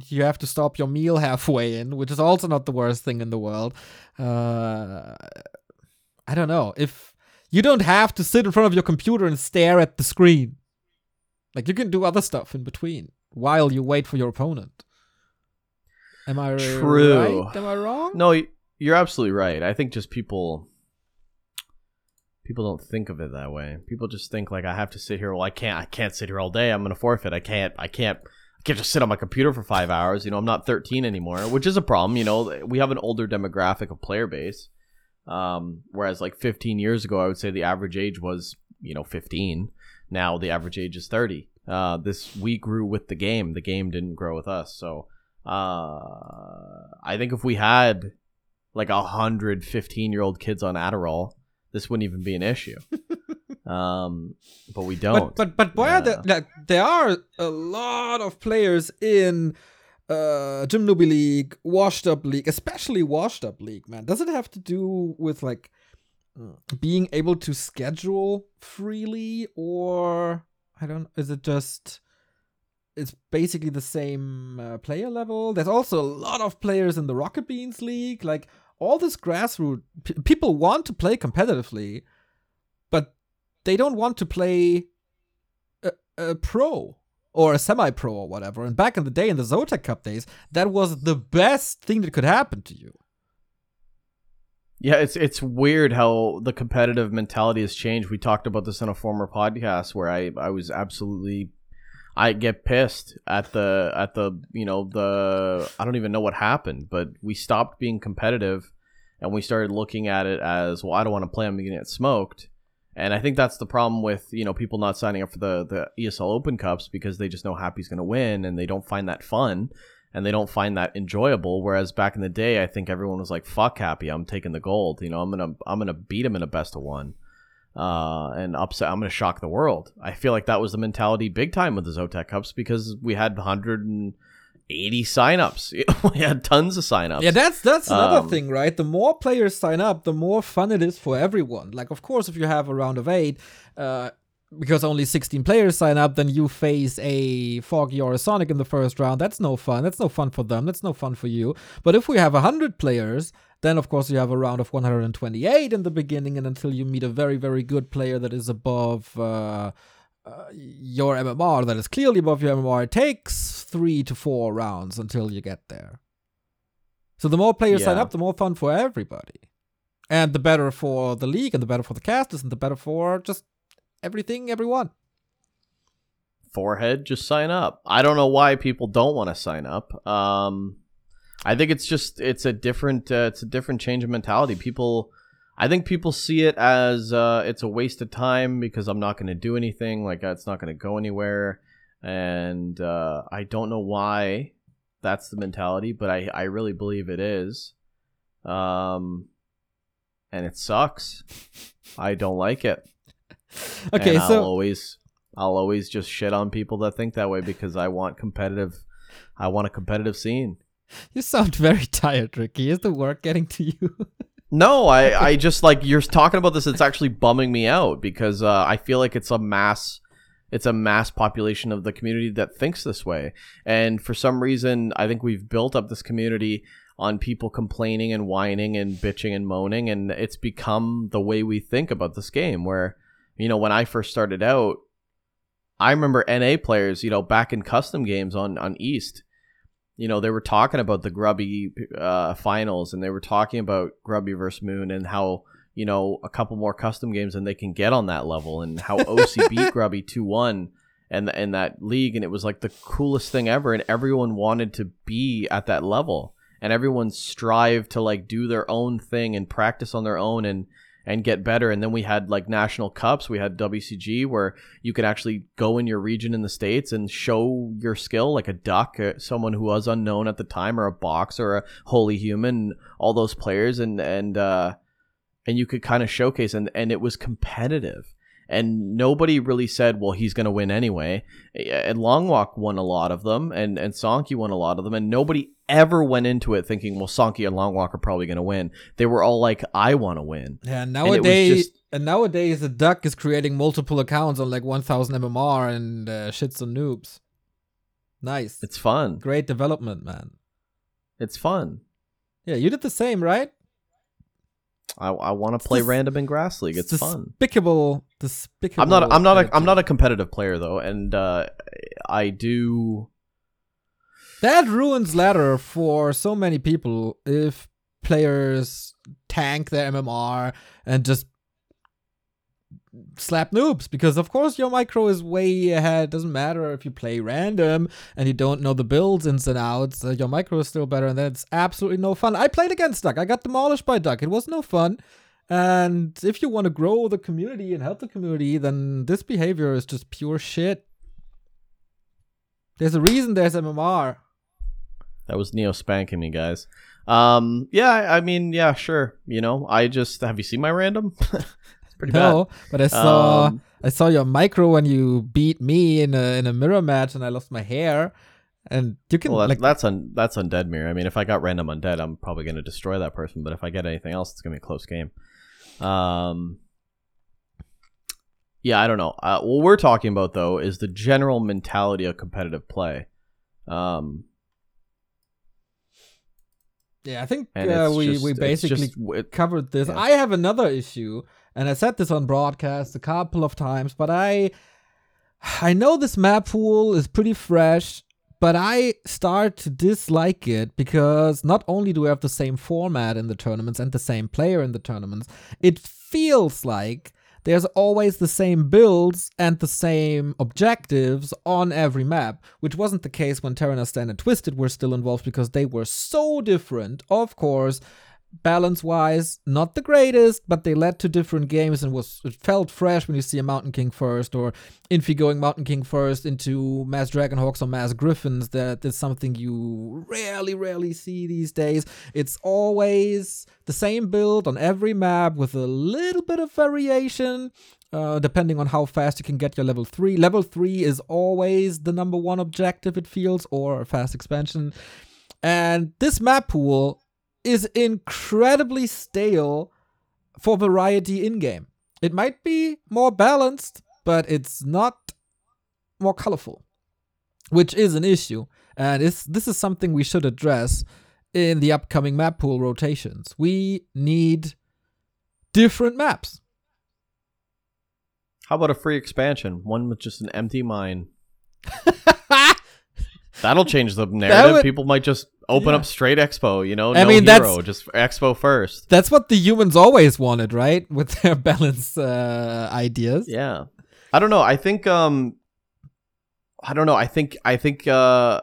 you have to stop your meal halfway in, which is also not the worst thing in the world. Uh, I don't know if you don't have to sit in front of your computer and stare at the screen. Like you can do other stuff in between while you wait for your opponent. Am I
True.
right? Am I wrong?
No, you're absolutely right. I think just people people don't think of it that way. People just think like I have to sit here. Well, I can't. I can't sit here all day. I'm gonna forfeit. I can't. I can't. I can't just sit on my computer for five hours. You know, I'm not 13 anymore, which is a problem. You know, we have an older demographic of player base. Um, whereas like 15 years ago, I would say the average age was you know 15. Now the average age is 30. Uh, this we grew with the game. The game didn't grow with us. So uh, I think if we had like a hundred 15 year old kids on Adderall, this wouldn't even be an issue. um, but we don't.
But but but there like, there are a lot of players in uh Gym Newbie League, Washed Up League, especially Washed Up League, man. Does it have to do with like being able to schedule freely or I don't is it just it's basically the same uh, player level. There's also a lot of players in the Rocket Beans League. Like all this grassroots, p- people want to play competitively, but they don't want to play a, a pro or a semi-pro or whatever. And back in the day, in the Zotac Cup days, that was the best thing that could happen to you.
Yeah, it's it's weird how the competitive mentality has changed. We talked about this in a former podcast where I I was absolutely I get pissed at the at the you know the I don't even know what happened, but we stopped being competitive and we started looking at it as well. I don't want to play. I'm going to get smoked. And I think that's the problem with you know people not signing up for the the ESL Open Cups because they just know Happy's going to win and they don't find that fun and they don't find that enjoyable. Whereas back in the day, I think everyone was like, "Fuck Happy, I'm taking the gold." You know, I'm gonna I'm gonna beat him in a best of one, uh, and upset. I'm gonna shock the world. I feel like that was the mentality big time with the Zotac Cups because we had 180 signups. we had tons of signups.
Yeah, that's that's another
Um,
thing, right? The more players sign up, the more fun it is for everyone. Like, of course, if you have a round of eight, uh, because only 16 players sign up, then you face a Foggy or a Sonic in the first round. That's no fun. That's no fun for them. That's no fun for you. But if we have 100 players, then of course you have a round of 128 in the beginning, and until you meet a very, very good player that is above. Uh, uh, your MMR that is clearly above your MMR, it takes three to four rounds until you get there. So the more players sign up, the more fun for everybody. And the better for the league, and the better for the casters, and the better for just everything, everyone.
forehead, just sign up. I don't know why people don't want to sign up. Um, I think it's just it's a different uh, it's a different change of mentality. People, I think people see it as uh, it's a waste of time because I'm not going to do anything. Like uh, it's not going to go anywhere, and uh, I don't know why that's the mentality, but I I really believe it is. Um, and it sucks. I don't like it.
Okay,
And I'll
so
always I'll always just shit on people that think that way because I want competitive I want a competitive scene.
You sound very tired, Ricky. Is the work getting to you?
No, I I just like you're talking about this it's actually bumming me out because uh, I feel like it's a mass it's a mass population of the community that thinks this way. And for some reason, I think we've built up this community on people complaining and whining and bitching and moaning and it's become the way we think about this game where you know when I first started out I remember NA players, you know, back in custom games on on East, you know, they were talking about the Grubby uh, finals, and they were talking about Grubby versus Moon, and how you know a couple more custom games, and they can get on that level, and how OC beat Grubby two one, and in that league, and it was like the coolest thing ever, and everyone wanted to be at that level, and everyone strived to like do their own thing and practice on their own, and and get better. And then we had like national cups. We had WCG where you could actually go in your region in the states and show your skill, like a duck, uh, someone who was unknown at the time, or a box, or a holy human. All those players, and and uh, and you could kind of showcase, and and it was competitive. and nobody really said, "Well, he's going to win anyway." And Long Walk won a lot of them, and and Sonky won a lot of them, and nobody ever went into it thinking, "Well, Sonky and Long Walk are probably going to win." They were all like, "I want to win."
Yeah, nowadays,
just-
and nowadays, the duck is creating multiple accounts on like 1000 MMR and uh, shits on noobs. Nice.
It's fun.
Great development, man.
It's fun.
Yeah, you did the same, right?
I, I want to play
It's
random in grass league. It's fun.
Despicable. Despicable.
I'm not. I'm not. A, I'm not a competitive player though, and uh, I do.
That ruins ladder for so many people if players tank their MMR and just slap noobs because of course your micro is way ahead. Doesn't matter if you play random and you don't know the builds ins and outs uh, your micro is still better and that's absolutely no fun. I played against duck. I got demolished by duck. It was no fun. And if you want to grow the community and help the community then this behavior is just pure shit. There's a reason there's mmr
That was Neo spanking me, guys. Um. Yeah. I I mean. Yeah. Sure. You know. I just. Have you seen my random? pretty
no, but I saw
Um,
I saw your micro when you beat me in a in a mirror match, and I lost my hair. And you can
Well, that,
like
that's un, that's undead mirror. I mean, if I got random undead, I'm probably going to destroy that person. But if I get anything else, it's going to be a close game. Um. Yeah, I don't know. Uh, what we're talking about though is the general mentality of competitive play. Um,
yeah, I think uh, we
just-
we basically
just- it-
covered this.
yeah.
I have another issue, and I said this on broadcast a couple of times, but I I know this map pool is pretty fresh, but I start to dislike it because not only do we have the same format in the tournaments and the same player in the tournaments, it feels like there's always the same builds and the same objectives on every map, which wasn't the case when Terenas Stand and Twisted were still involved because they were so different. Of course, balance wise, not the greatest, but they led to different games and was it felt fresh when you see a Mountain King first or Infi going Mountain King first into Mass Dragonhawks or Mass Griffins. That is something you rarely, rarely see these days. It's always the same build on every map with a little bit of variation. Uh, depending on how fast you can get your level 3. Level 3 is always the number one objective, it feels, or a fast expansion. And this map pool is incredibly stale for variety in game. It might be more balanced, but it's not more colorful, which is an issue. And it's, this is something we should address in the upcoming map pool rotations. We need different maps.
how about a free expansion? One with just an empty mine. That'll change the narrative.
would-
People might just open
Yeah.
up straight expo. You know,
I
no
mean,
hero,
that's-
just expo first.
That's what the humans always wanted, right? With their balance uh, ideas.
Yeah, I don't know. I think um, I don't know. I think I think uh,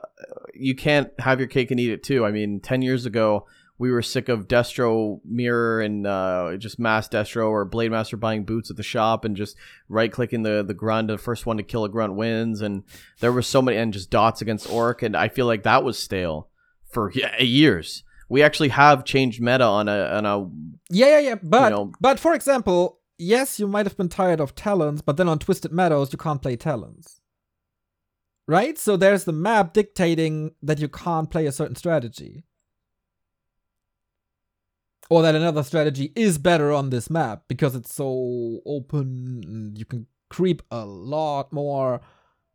you can't have your cake and eat it too. I mean, ten years ago. We were sick of Destro mirror and uh, just mass Destro or Blade Master buying boots at the shop and just right clicking the the grunt. The first one to kill a grunt wins, and there were so many and just dots against orc, and I feel like that was stale for years. We actually have changed meta on a on a
Yeah, yeah, yeah. But
know-
but for example, yes, you might have been tired of Talons, but then on Twisted Meadows you can't play Talons. Right? So there's the map dictating that you can't play a certain strategy. Or that another strategy is better on this map because it's so open and you can creep a lot more.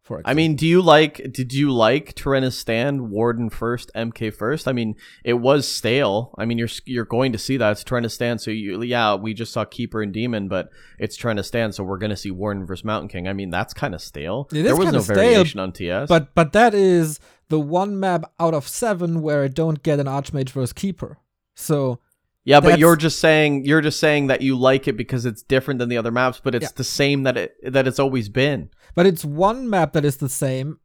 For
I mean, do you like? Did you like Terenas Stand Warden first, MK first? I mean, it was stale. I mean, you're you're going to see that it's Terenas Stand. So you, yeah, we just saw Keeper and Demon, but it's Terenas Stand. So we're gonna see Warden versus Mountain King. I mean, that's kind of stale.
It is
there was no
stale,
variation on TS.
But but that is the one map out of seven where I don't get an Archmage versus Keeper. So
yeah, but
that's-
you're just saying you're just saying that you like it because it's different than the other maps, but it's
Yeah.
the same that it that it's always been.
but it's one map that is the same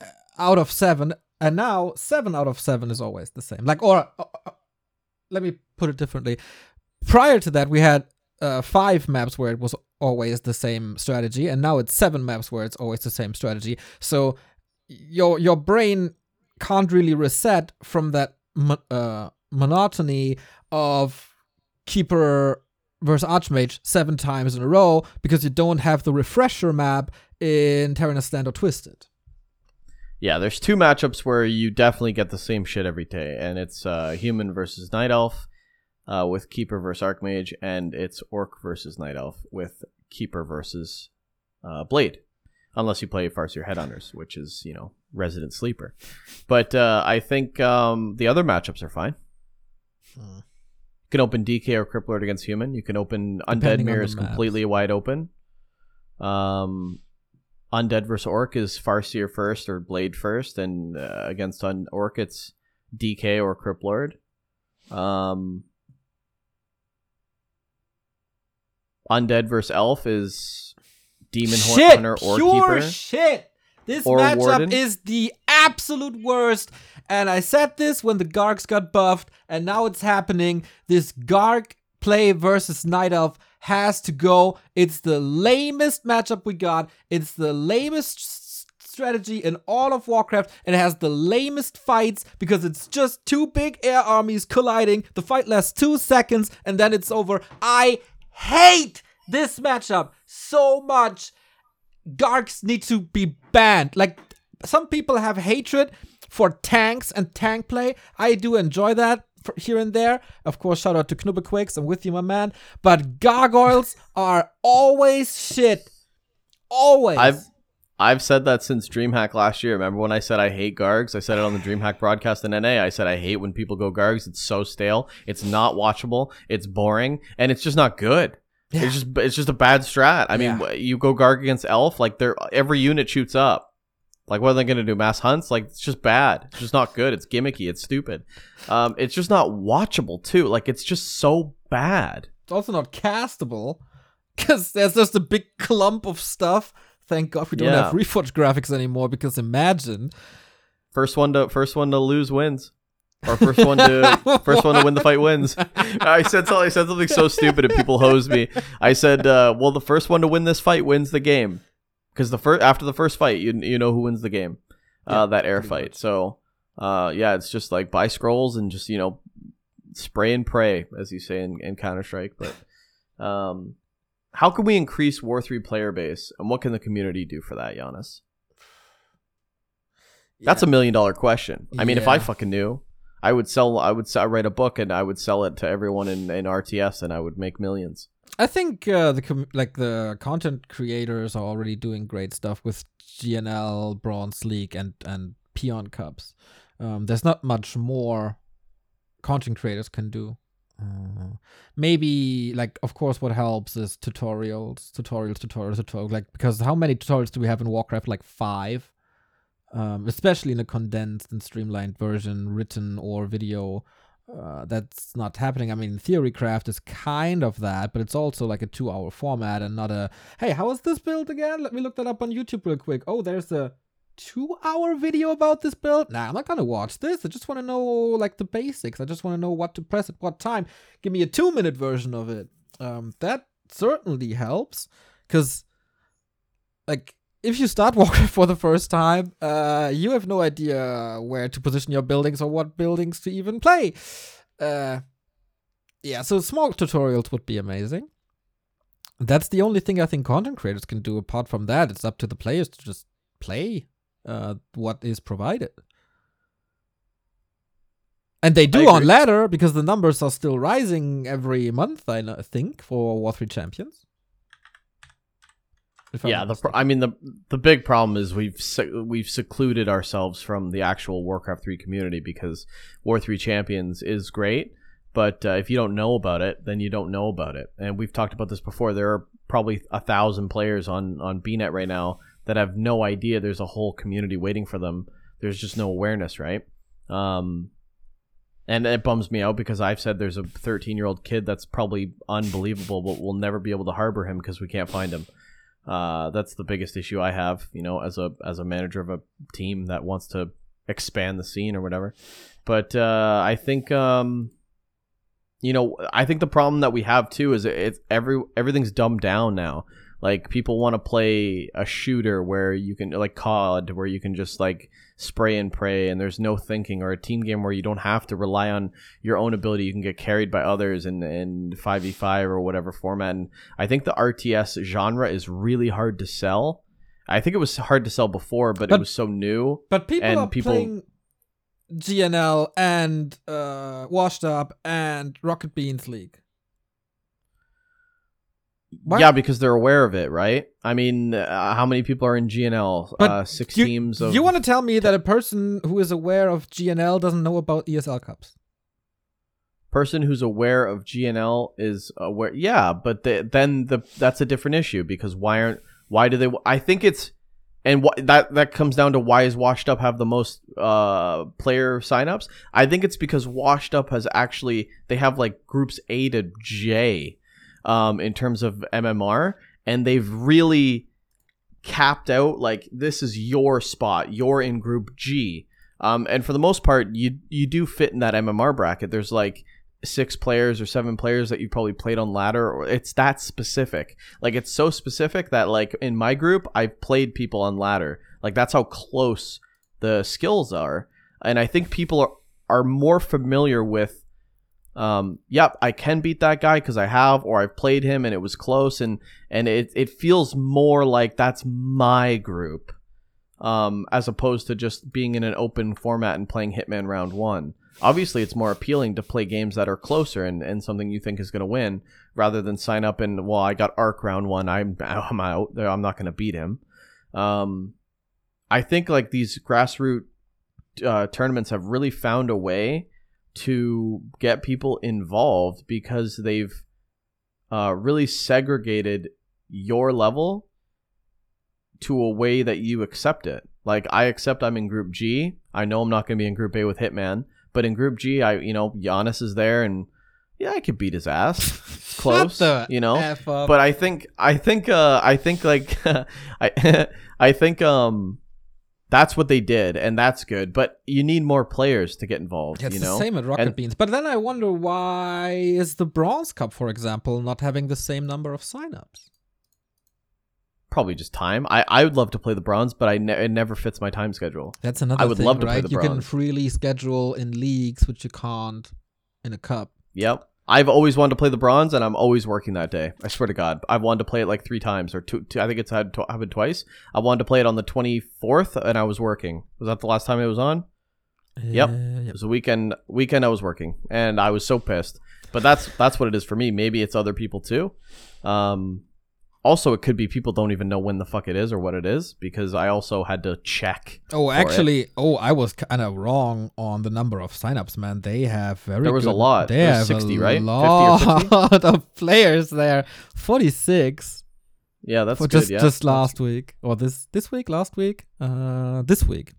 uh, out of seven, and now seven out of seven is always the same. Like, or uh, uh, let me put it differently. Prior to that, we had uh, five maps where it was always the same strategy, and now it's seven maps where it's always the same strategy. So your your brain can't really reset from that uh, monotony of keeper versus Archmage seven times in a row because you don't have the refresher map in Terenas Stand or Twisted.
Yeah, there's two matchups where you definitely get the same shit every day, and it's uh, human versus night elf uh, with keeper versus archmage, and it's orc versus night elf with keeper versus uh, blade, unless you play Farseer Headhunters, which is you know resident sleeper. But uh, I think um, the other matchups are fine.
Hmm.
You can open DK or Cryptlord against human. You can open Undead
Depending on
Mirrors completely wide open. Um, Undead versus Orc is Farseer first or Blade first, and uh, against un- Orc it's DK or Cryptlord. Um, Undead versus Elf is Demon
shit,
Hunter or
pure
Keeper.
shit. This
Or
matchup
Warden.
is the absolute worst. And I said this when the Gargs got buffed, and now it's happening. This Garg play versus Night Elf has to go. It's the lamest matchup we got. It's the lamest strategy in all of Warcraft, and it has the lamest fights because it's just two big air armies colliding. The fight lasts two seconds, and then it's over. I hate this matchup so much. Gargs need to be banned. Like some people have hatred for tanks and tank play. I do enjoy that here and there. Of course, shout out to Knubbequakes. I'm with you, my man. But gargoyles are always shit. Always.
I've I've said that since DreamHack last year. Remember when I said I hate Gargs? I said it on the DreamHack broadcast in NA. I said I hate when people go Gargs. It's so stale. It's not watchable. It's boring, and it's just not good.
Yeah.
It's just it's just a bad strat. I mean,
Yeah.
you go Garg against Elf, like they're every unit shoots up. Like what are they gonna do? Mass hunts? Like it's just bad. It's just not good. It's gimmicky. It's stupid. Um, it's just not watchable too. Like it's just so bad.
it's also not castable because there's just a big clump of stuff. Thank God we don't
Yeah.
have Reforged graphics anymore because imagine.
First one to first one to lose wins, or first one to first one to win the fight wins. I said something. I said something so stupid, and people hosed me. I said, uh, "Well, the first one to win this fight wins the game, because the first after the first fight, you you know who wins the game,
Yeah,
uh, that air fight.
much.
So, uh, yeah, it's just like buy scrolls and just you know spray and pray, as you say in, in Counter Strike. But um, how can we increase War Three player base, and what can the community do for that, Giannis? That's a million dollar question. I mean, if I fucking knew, I would sell. I would sell, write a book and I would sell it to everyone in, in RTS, and I would make millions.
I think uh, the com- like the content creators are already doing great stuff with GNL, Bronze League, and and Peon Cups. Um, there's not much more content creators can do. Uh, maybe like of course what helps is tutorials, tutorials, tutorials, tutorials. Like because how many tutorials do we have in Warcraft? Like five. Um, especially in a condensed and streamlined version, written or video uh, that's not happening. I mean, Theorycraft is kind of that, but it's also like a two hour format and not a, hey, how is this build again? Let me look that up on YouTube real quick. Oh, there's a two hour video about this build. Nah, I'm not gonna watch this. I just want to know like the basics. I just want to know what to press at what time. Give me a two minute version of it. Um, that certainly helps because, like, if you start Warcraft for the first time, uh, you have no idea where to position your buildings or what buildings to even play. Uh, yeah, so small tutorials would be amazing. That's the only thing I think content creators can do. Apart from that, it's up to the players to just play uh, what is provided. And they do on ladder because the numbers are still rising every month, I think, for War 3 champions.
Yeah, the I mean the the big problem is we've we've secluded ourselves from the actual Warcraft three community because War three Champions is great, but uh, if you don't know about it, then you don't know about it. And we've talked about this before. There are probably a thousand players on on BNet right now that have no idea there's a whole community waiting for them. There's just no awareness, right? Um, and it bums me out because I've said there's a 13 year old kid that's probably unbelievable, but we'll never be able to harbor him because we can't find him. Uh, that's the biggest issue I have, you know, as a as a manager of a team that wants to expand the scene or whatever. But uh, I think, um, you know, I think the problem that we have too is it's every everything's dumbed down now. Like people want to play a shooter where you can like COD, where you can just like spray and pray and there's no thinking or a team game where you don't have to rely on your own ability you can get carried by others in in 5v5 or whatever format and i think the rts genre is really hard to sell i think it was hard to sell before but,
But-
it was so new
But people
And
are
people-
playing GNL and uh, Washed Up and Rocket Beans League.
Yeah because they're aware of it right i mean uh, how many people are in gnl
But
uh six
you,
teams of
You want to tell me that a person who is aware of GNL doesn't know about ESL Cups?
person who's aware of GNL is aware. Yeah, but the, then the that's a different issue because why aren't why do they? I think it's and what that that comes down to why is Washed Up have the most uh player signups? I think it's because Washed Up has actually they have like groups A to J um in terms of MMR and they've really capped out like this is your spot. You're in group G. Um, and for the most part, you you do fit in that MMR bracket. There's like six players or seven players that you probably played on ladder or it's that specific like it's so specific that like in my group i've played people on ladder like that's how close the skills are and i think people are are more familiar with um yep i can beat that guy because i have or i've played him and it was close and and it, it feels more like that's my group um as opposed to just being in an open format and playing hitman round one. Obviously it's more appealing to play games that are closer and, and something you think is going to win rather than sign up and well i got arc round one i'm, I'm out i'm not going to beat him. Um, i think like these grassroots uh, tournaments have really found a way to get people involved because they've uh, really segregated your level to a way that you accept it like i accept i'm in group g i know i'm not going to be in group a with hitman but in Group G, I you know Giannis is there, and yeah, I could beat his ass. Close, you know. But I think I think uh, I think like I I think um that's what they did, and that's good. But you need more players to get involved.
it's
you
the
know,
same at Rocket
And-
Beans. But then I wonder why is the Bronze Cup, for example, not having the same number of signups?
probably just time. I I would love to play the bronze, but I ne- it never fits my time schedule.
That's another
I would
thing,
love to play
right?
the
you can freely schedule in leagues, which you can't in a cup.
Yep. I've always wanted to play the bronze, and I'm always working that day. I swear to God, I've wanted to play it like three times or two. two I think it's had tw- happened twice. I wanted to play it on the 24th, and I was working. Was that the last time it was on? Yep.
Uh,
It was a weekend. Weekend I was working, and I was so pissed. But that's that's what it is for me. Maybe it's other people too. Um, also, it could be people don't even know when the fuck it is or what it is because I also had to check.
Oh,
it.
actually, oh, I was kind of wrong on the number of signups, man. They have very.
There was a lot.
They
There was
have
60,
a
right? 50 or 50?
lot of players there. Forty-six.
Yeah, that's good.
just
yeah,
just last week or this this week, last week, uh, this week.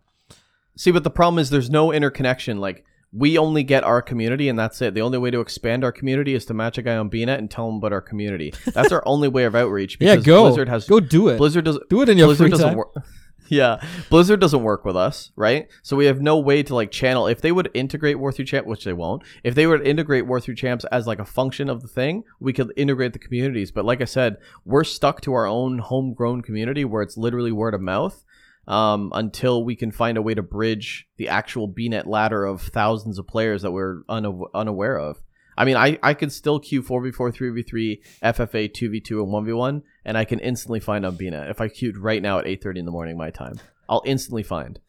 See, but the problem is there's no interconnection. Like we only get our community, and that's it. The only way to expand our community is to match a guy on BNet and tell him about our community. That's our only way of outreach.
Yeah, go
Blizzard has
go do it.
Blizzard does
do it in your
Blizzard
free
doesn't
time.
work. Yeah, Blizzard doesn't work with us, right? So we have no way to like channel. If they would integrate War Three Champ, which they won't, if they would integrate War Three Champs as like a function of the thing, we could integrate the communities. But like I said, we're stuck to our own homegrown community where it's literally word of mouth um, until we can find a way to bridge the actual BNet ladder of thousands of players that we're unaw- unaware of. I mean, I, I could still queue 4v4, 3v3, FFA, 2v2, and 1v1, and I can instantly find on BNet. If I queued right now at 8.30 in the morning my time, I'll instantly find.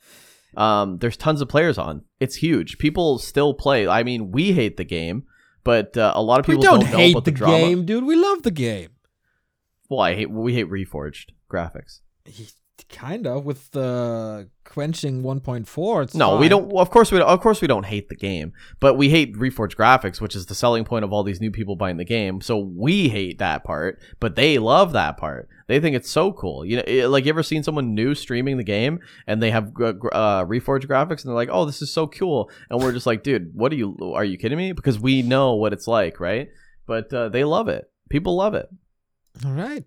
Um, there's tons of players on. It's huge. People still play. I mean, we hate the game, but uh, a lot of
We
people
don't,
don't, know
hate the,
the,
game, dude. We love the game.
Well, I hate we hate reforged graphics.
Kind of with the quenching 1.4. It's
No, we don't. Well, of course we don't, of course we don't hate the game, but we hate reforged graphics, which is the selling point of all these new people buying the game. So we hate that part, but they love that part. They think it's so cool. You know, it- like you ever seen someone new streaming the game and they have gr- uh, reforged graphics and they're like, "Oh, this is so cool," and we're just like, "Dude, what are you? Are you kidding me?" Because we know what it's like, right? But uh, they love it. People love it.
All right.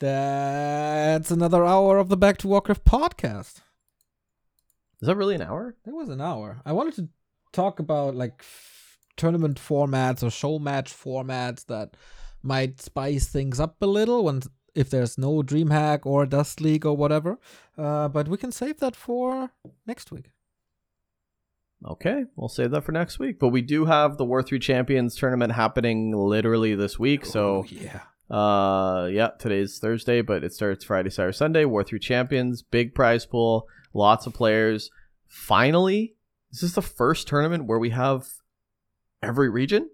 That's another hour of the Back to Warcraft podcast.
Is that really an hour?
It was an hour. I wanted to talk about like f- tournament formats or show match formats that might spice things up a little when if there's no DreamHack or Dust League or whatever. Uh, but we can save that for next week.
Okay, we'll save that for next week. But we do have the War 3 Champions tournament happening literally this week. So,
Oh, yeah.
Uh, yeah, today's Thursday, but it starts Friday, Saturday, Sunday. War 3 Champions, big prize pool, lots of players. Finally, this is the first tournament where we have every region.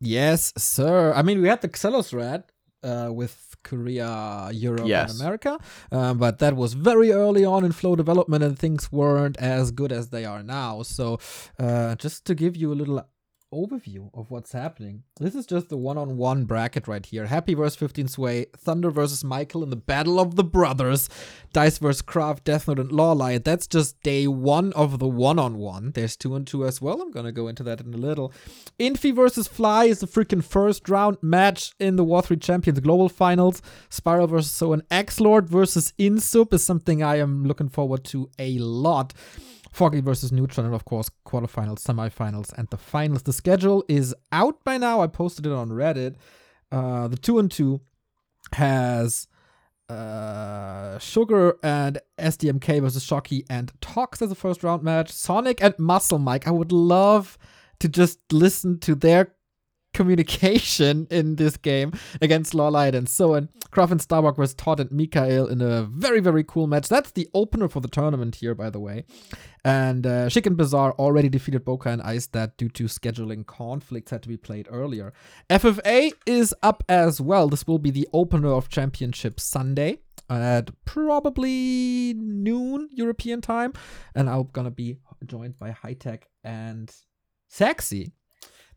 Yes, sir. I mean, we had the Xelos Red uh, with Korea, Europe,
Yes.
and America, um, but that was very early on in flow development, and things weren't as good as they are now. So, uh, just to give you a little overview of what's happening, this is just the one-on-one bracket right here. Happy versus 15 Sway, Thunder versus Michael in the Battle of the Brothers, Dice versus Craft, Death Note, and Law That's just day one of the one-on-one. There's two and two as well. I'm gonna go into that in a little. Infi versus Fly is the freaking first round match in the War 3 Champions Global Finals. Spiral versus So and X Lord versus Insup is something I am looking forward to a lot. Foggy versus Neutron, and of course, quarterfinals, semifinals, and the finals. The schedule is out by now. I posted it on Reddit. Uh, the two and two has uh, Sugar and SDMK versus Shocky and Tox as a first round match. Sonic and Muscle Mike. I would love to just listen to their communication in this game against Lawlight and so on. Craft and Starbuck versus Todd and Mikael in a very, very cool match. That's the opener for the tournament here, by the way. And uh, Chic and Bazaar already defeated Boca and Ice that due to scheduling conflicts had to be played earlier. FFA is up as well. This will be the opener of Championship Sunday at probably noon European time. And I'm gonna be joined by High Tech and Sexy.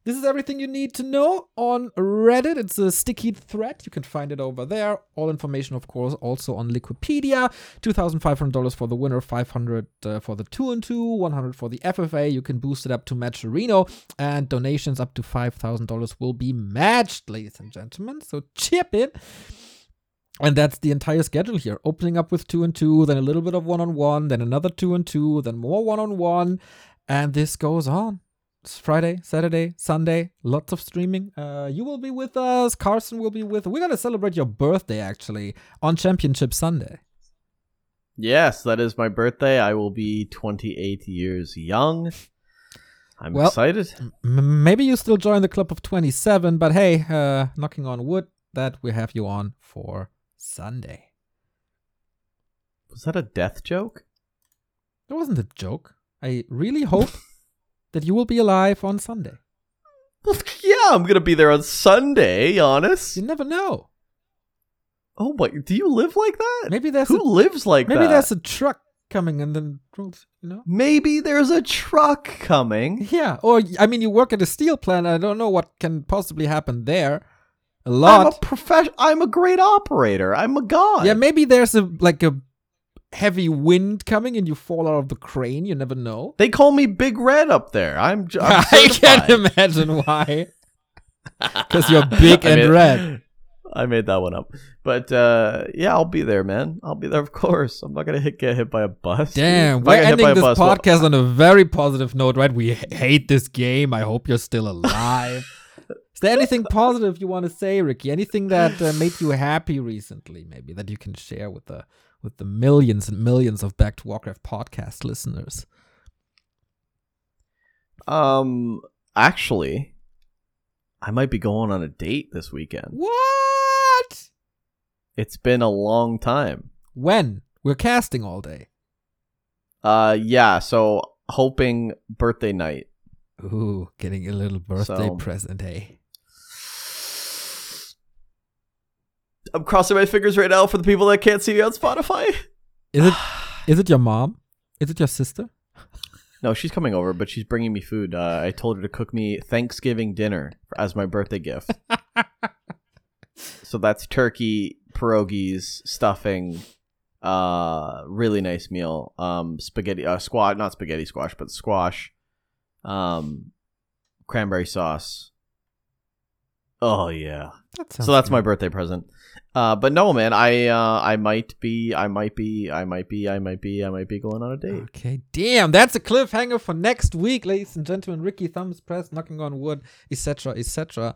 This is everything you need to know on Reddit. It's a sticky thread. You can find it over there. All information, of course, also on Liquipedia. $2,500 for the winner, 500 uh, for the 2 and 2, 100 for the FFA. You can boost it up to match Reno, and donations up to $5,000 will be matched, ladies and gentlemen. So chip in. And that's the entire schedule here. Opening up with 2 and 2, then a little bit of 1 on 1, then another 2 and 2, then more 1 on 1. And this goes on. Friday, Saturday, Sunday, lots of streaming. Uh, you will be with us. Carson will be with. We're gonna celebrate your birthday actually on Championship Sunday.
Yes, that is my birthday. I will be 28 years young. I'm
Well-
excited.
M- maybe you still join the club of 27, but hey, uh, knocking on wood that we have you on for Sunday.
Was that a death joke?
That wasn't a joke. I really hope that you will be alive on Sunday.
yeah, I'm gonna be there on Sunday. Honest.
You never know.
Oh my! Do you live like that?
Maybe that's
Who
a,
lives like
maybe
that?
there's a truck coming and then you know.
Maybe there's a truck coming.
Yeah, or I mean, you work at a steel plant. I don't know what can possibly happen there. A
I'm a
lot.
professional. I'm a great operator. I'm a god.
Yeah, maybe there's a like a heavy wind coming and you fall out of the crane. You never know.
They call me Big Red up there. I'm. I'm
I can't imagine why. Because you're big
I
and
made-
red.
I made that one up, but uh, yeah, I'll be there, man. I'll be there, of course. I'm not gonna hit, get hit by a bus.
Damn,
If
we're
get hit by
ending this
bus, well,
podcast on a very positive note, right? We hate this game. I hope you're still alive. Is there anything positive you want to say, Ricky? Anything that uh, made you happy recently, maybe that you can share with the with the millions and millions of Back to Warcraft podcast listeners?
Um, actually, I might be going on a date this weekend.
What?
It's been a long time.
When? We're casting all day.
Uh, yeah. So hoping birthday night.
Ooh, getting a little birthday
So-
present, hey.
I'm crossing my fingers right now for the people that can't see me on Spotify.
Is it is it your mom? Is it your sister?
No, she's coming over, but she's bringing me food. Uh, I told her to cook me Thanksgiving dinner as my birthday gift. so that's turkey, pierogies, stuffing, uh, really nice meal. Um, spaghetti, uh, squash, not spaghetti squash, but squash, um, cranberry sauce. Oh yeah.
That
So that's
good.
my birthday present. Uh, but no, man, I uh, I might be, I might be, I might be, I might be, I might be going on a date.
Okay, damn, that's a cliffhanger for next week, ladies and gentlemen. Ricky thumbs pressed, knocking on wood, etc., etc.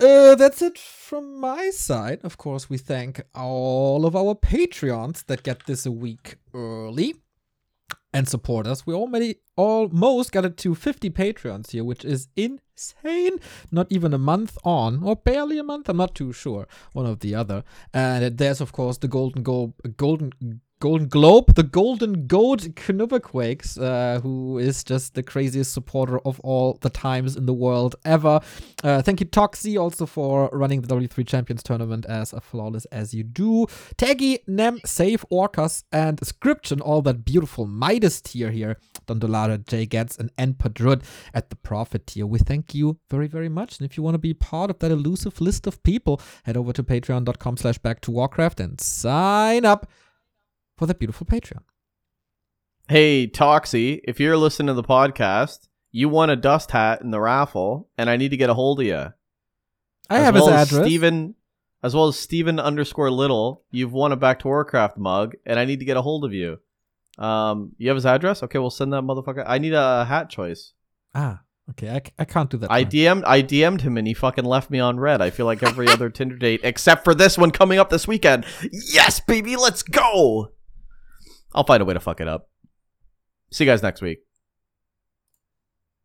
Uh, that's it from my side. Of course, we thank all of our Patreons that get this a week early and support us. We already almost got it to 50 Patreons here, which is insane. Not even a month on, or barely a month. I'm not too sure. One of the other. And there's of course the Golden Gold, Golden Golden Globe, the Golden Goat Knubberquakes, uh, who is just the craziest supporter of all the times in the world ever. Uh, thank you, Toxie, also for running the W3 Champions tournament as flawless as you do. Taggy, Nem, Save, Orcas, and Scription, all that beautiful Midas tier here. Dondolara, Jay Getz, and N Padrud at the Profit tier. We thank you very, very much. And if you want to be part of that elusive list of people, head over to patreon.com slash back to Warcraft and sign up for that beautiful Patreon.
Hey, Toxie, if you're listening to the podcast, you won a dust hat in the raffle, and I need to get a hold of you.
I
as
have
well
his
as
address.
Steven, as well as Steven underscore Little, you've won a Back to Warcraft mug, and I need to get a hold of you. Um, you have his address? Okay, we'll send that motherfucker. I need a hat choice.
Ah, okay. I, I can't do that.
I. DM'd, I DM'd him, and he fucking left me on read. I feel like every other Tinder date, except for this one coming up this weekend. Yes, baby, let's go. I'll find a way to fuck it up. See you guys next week.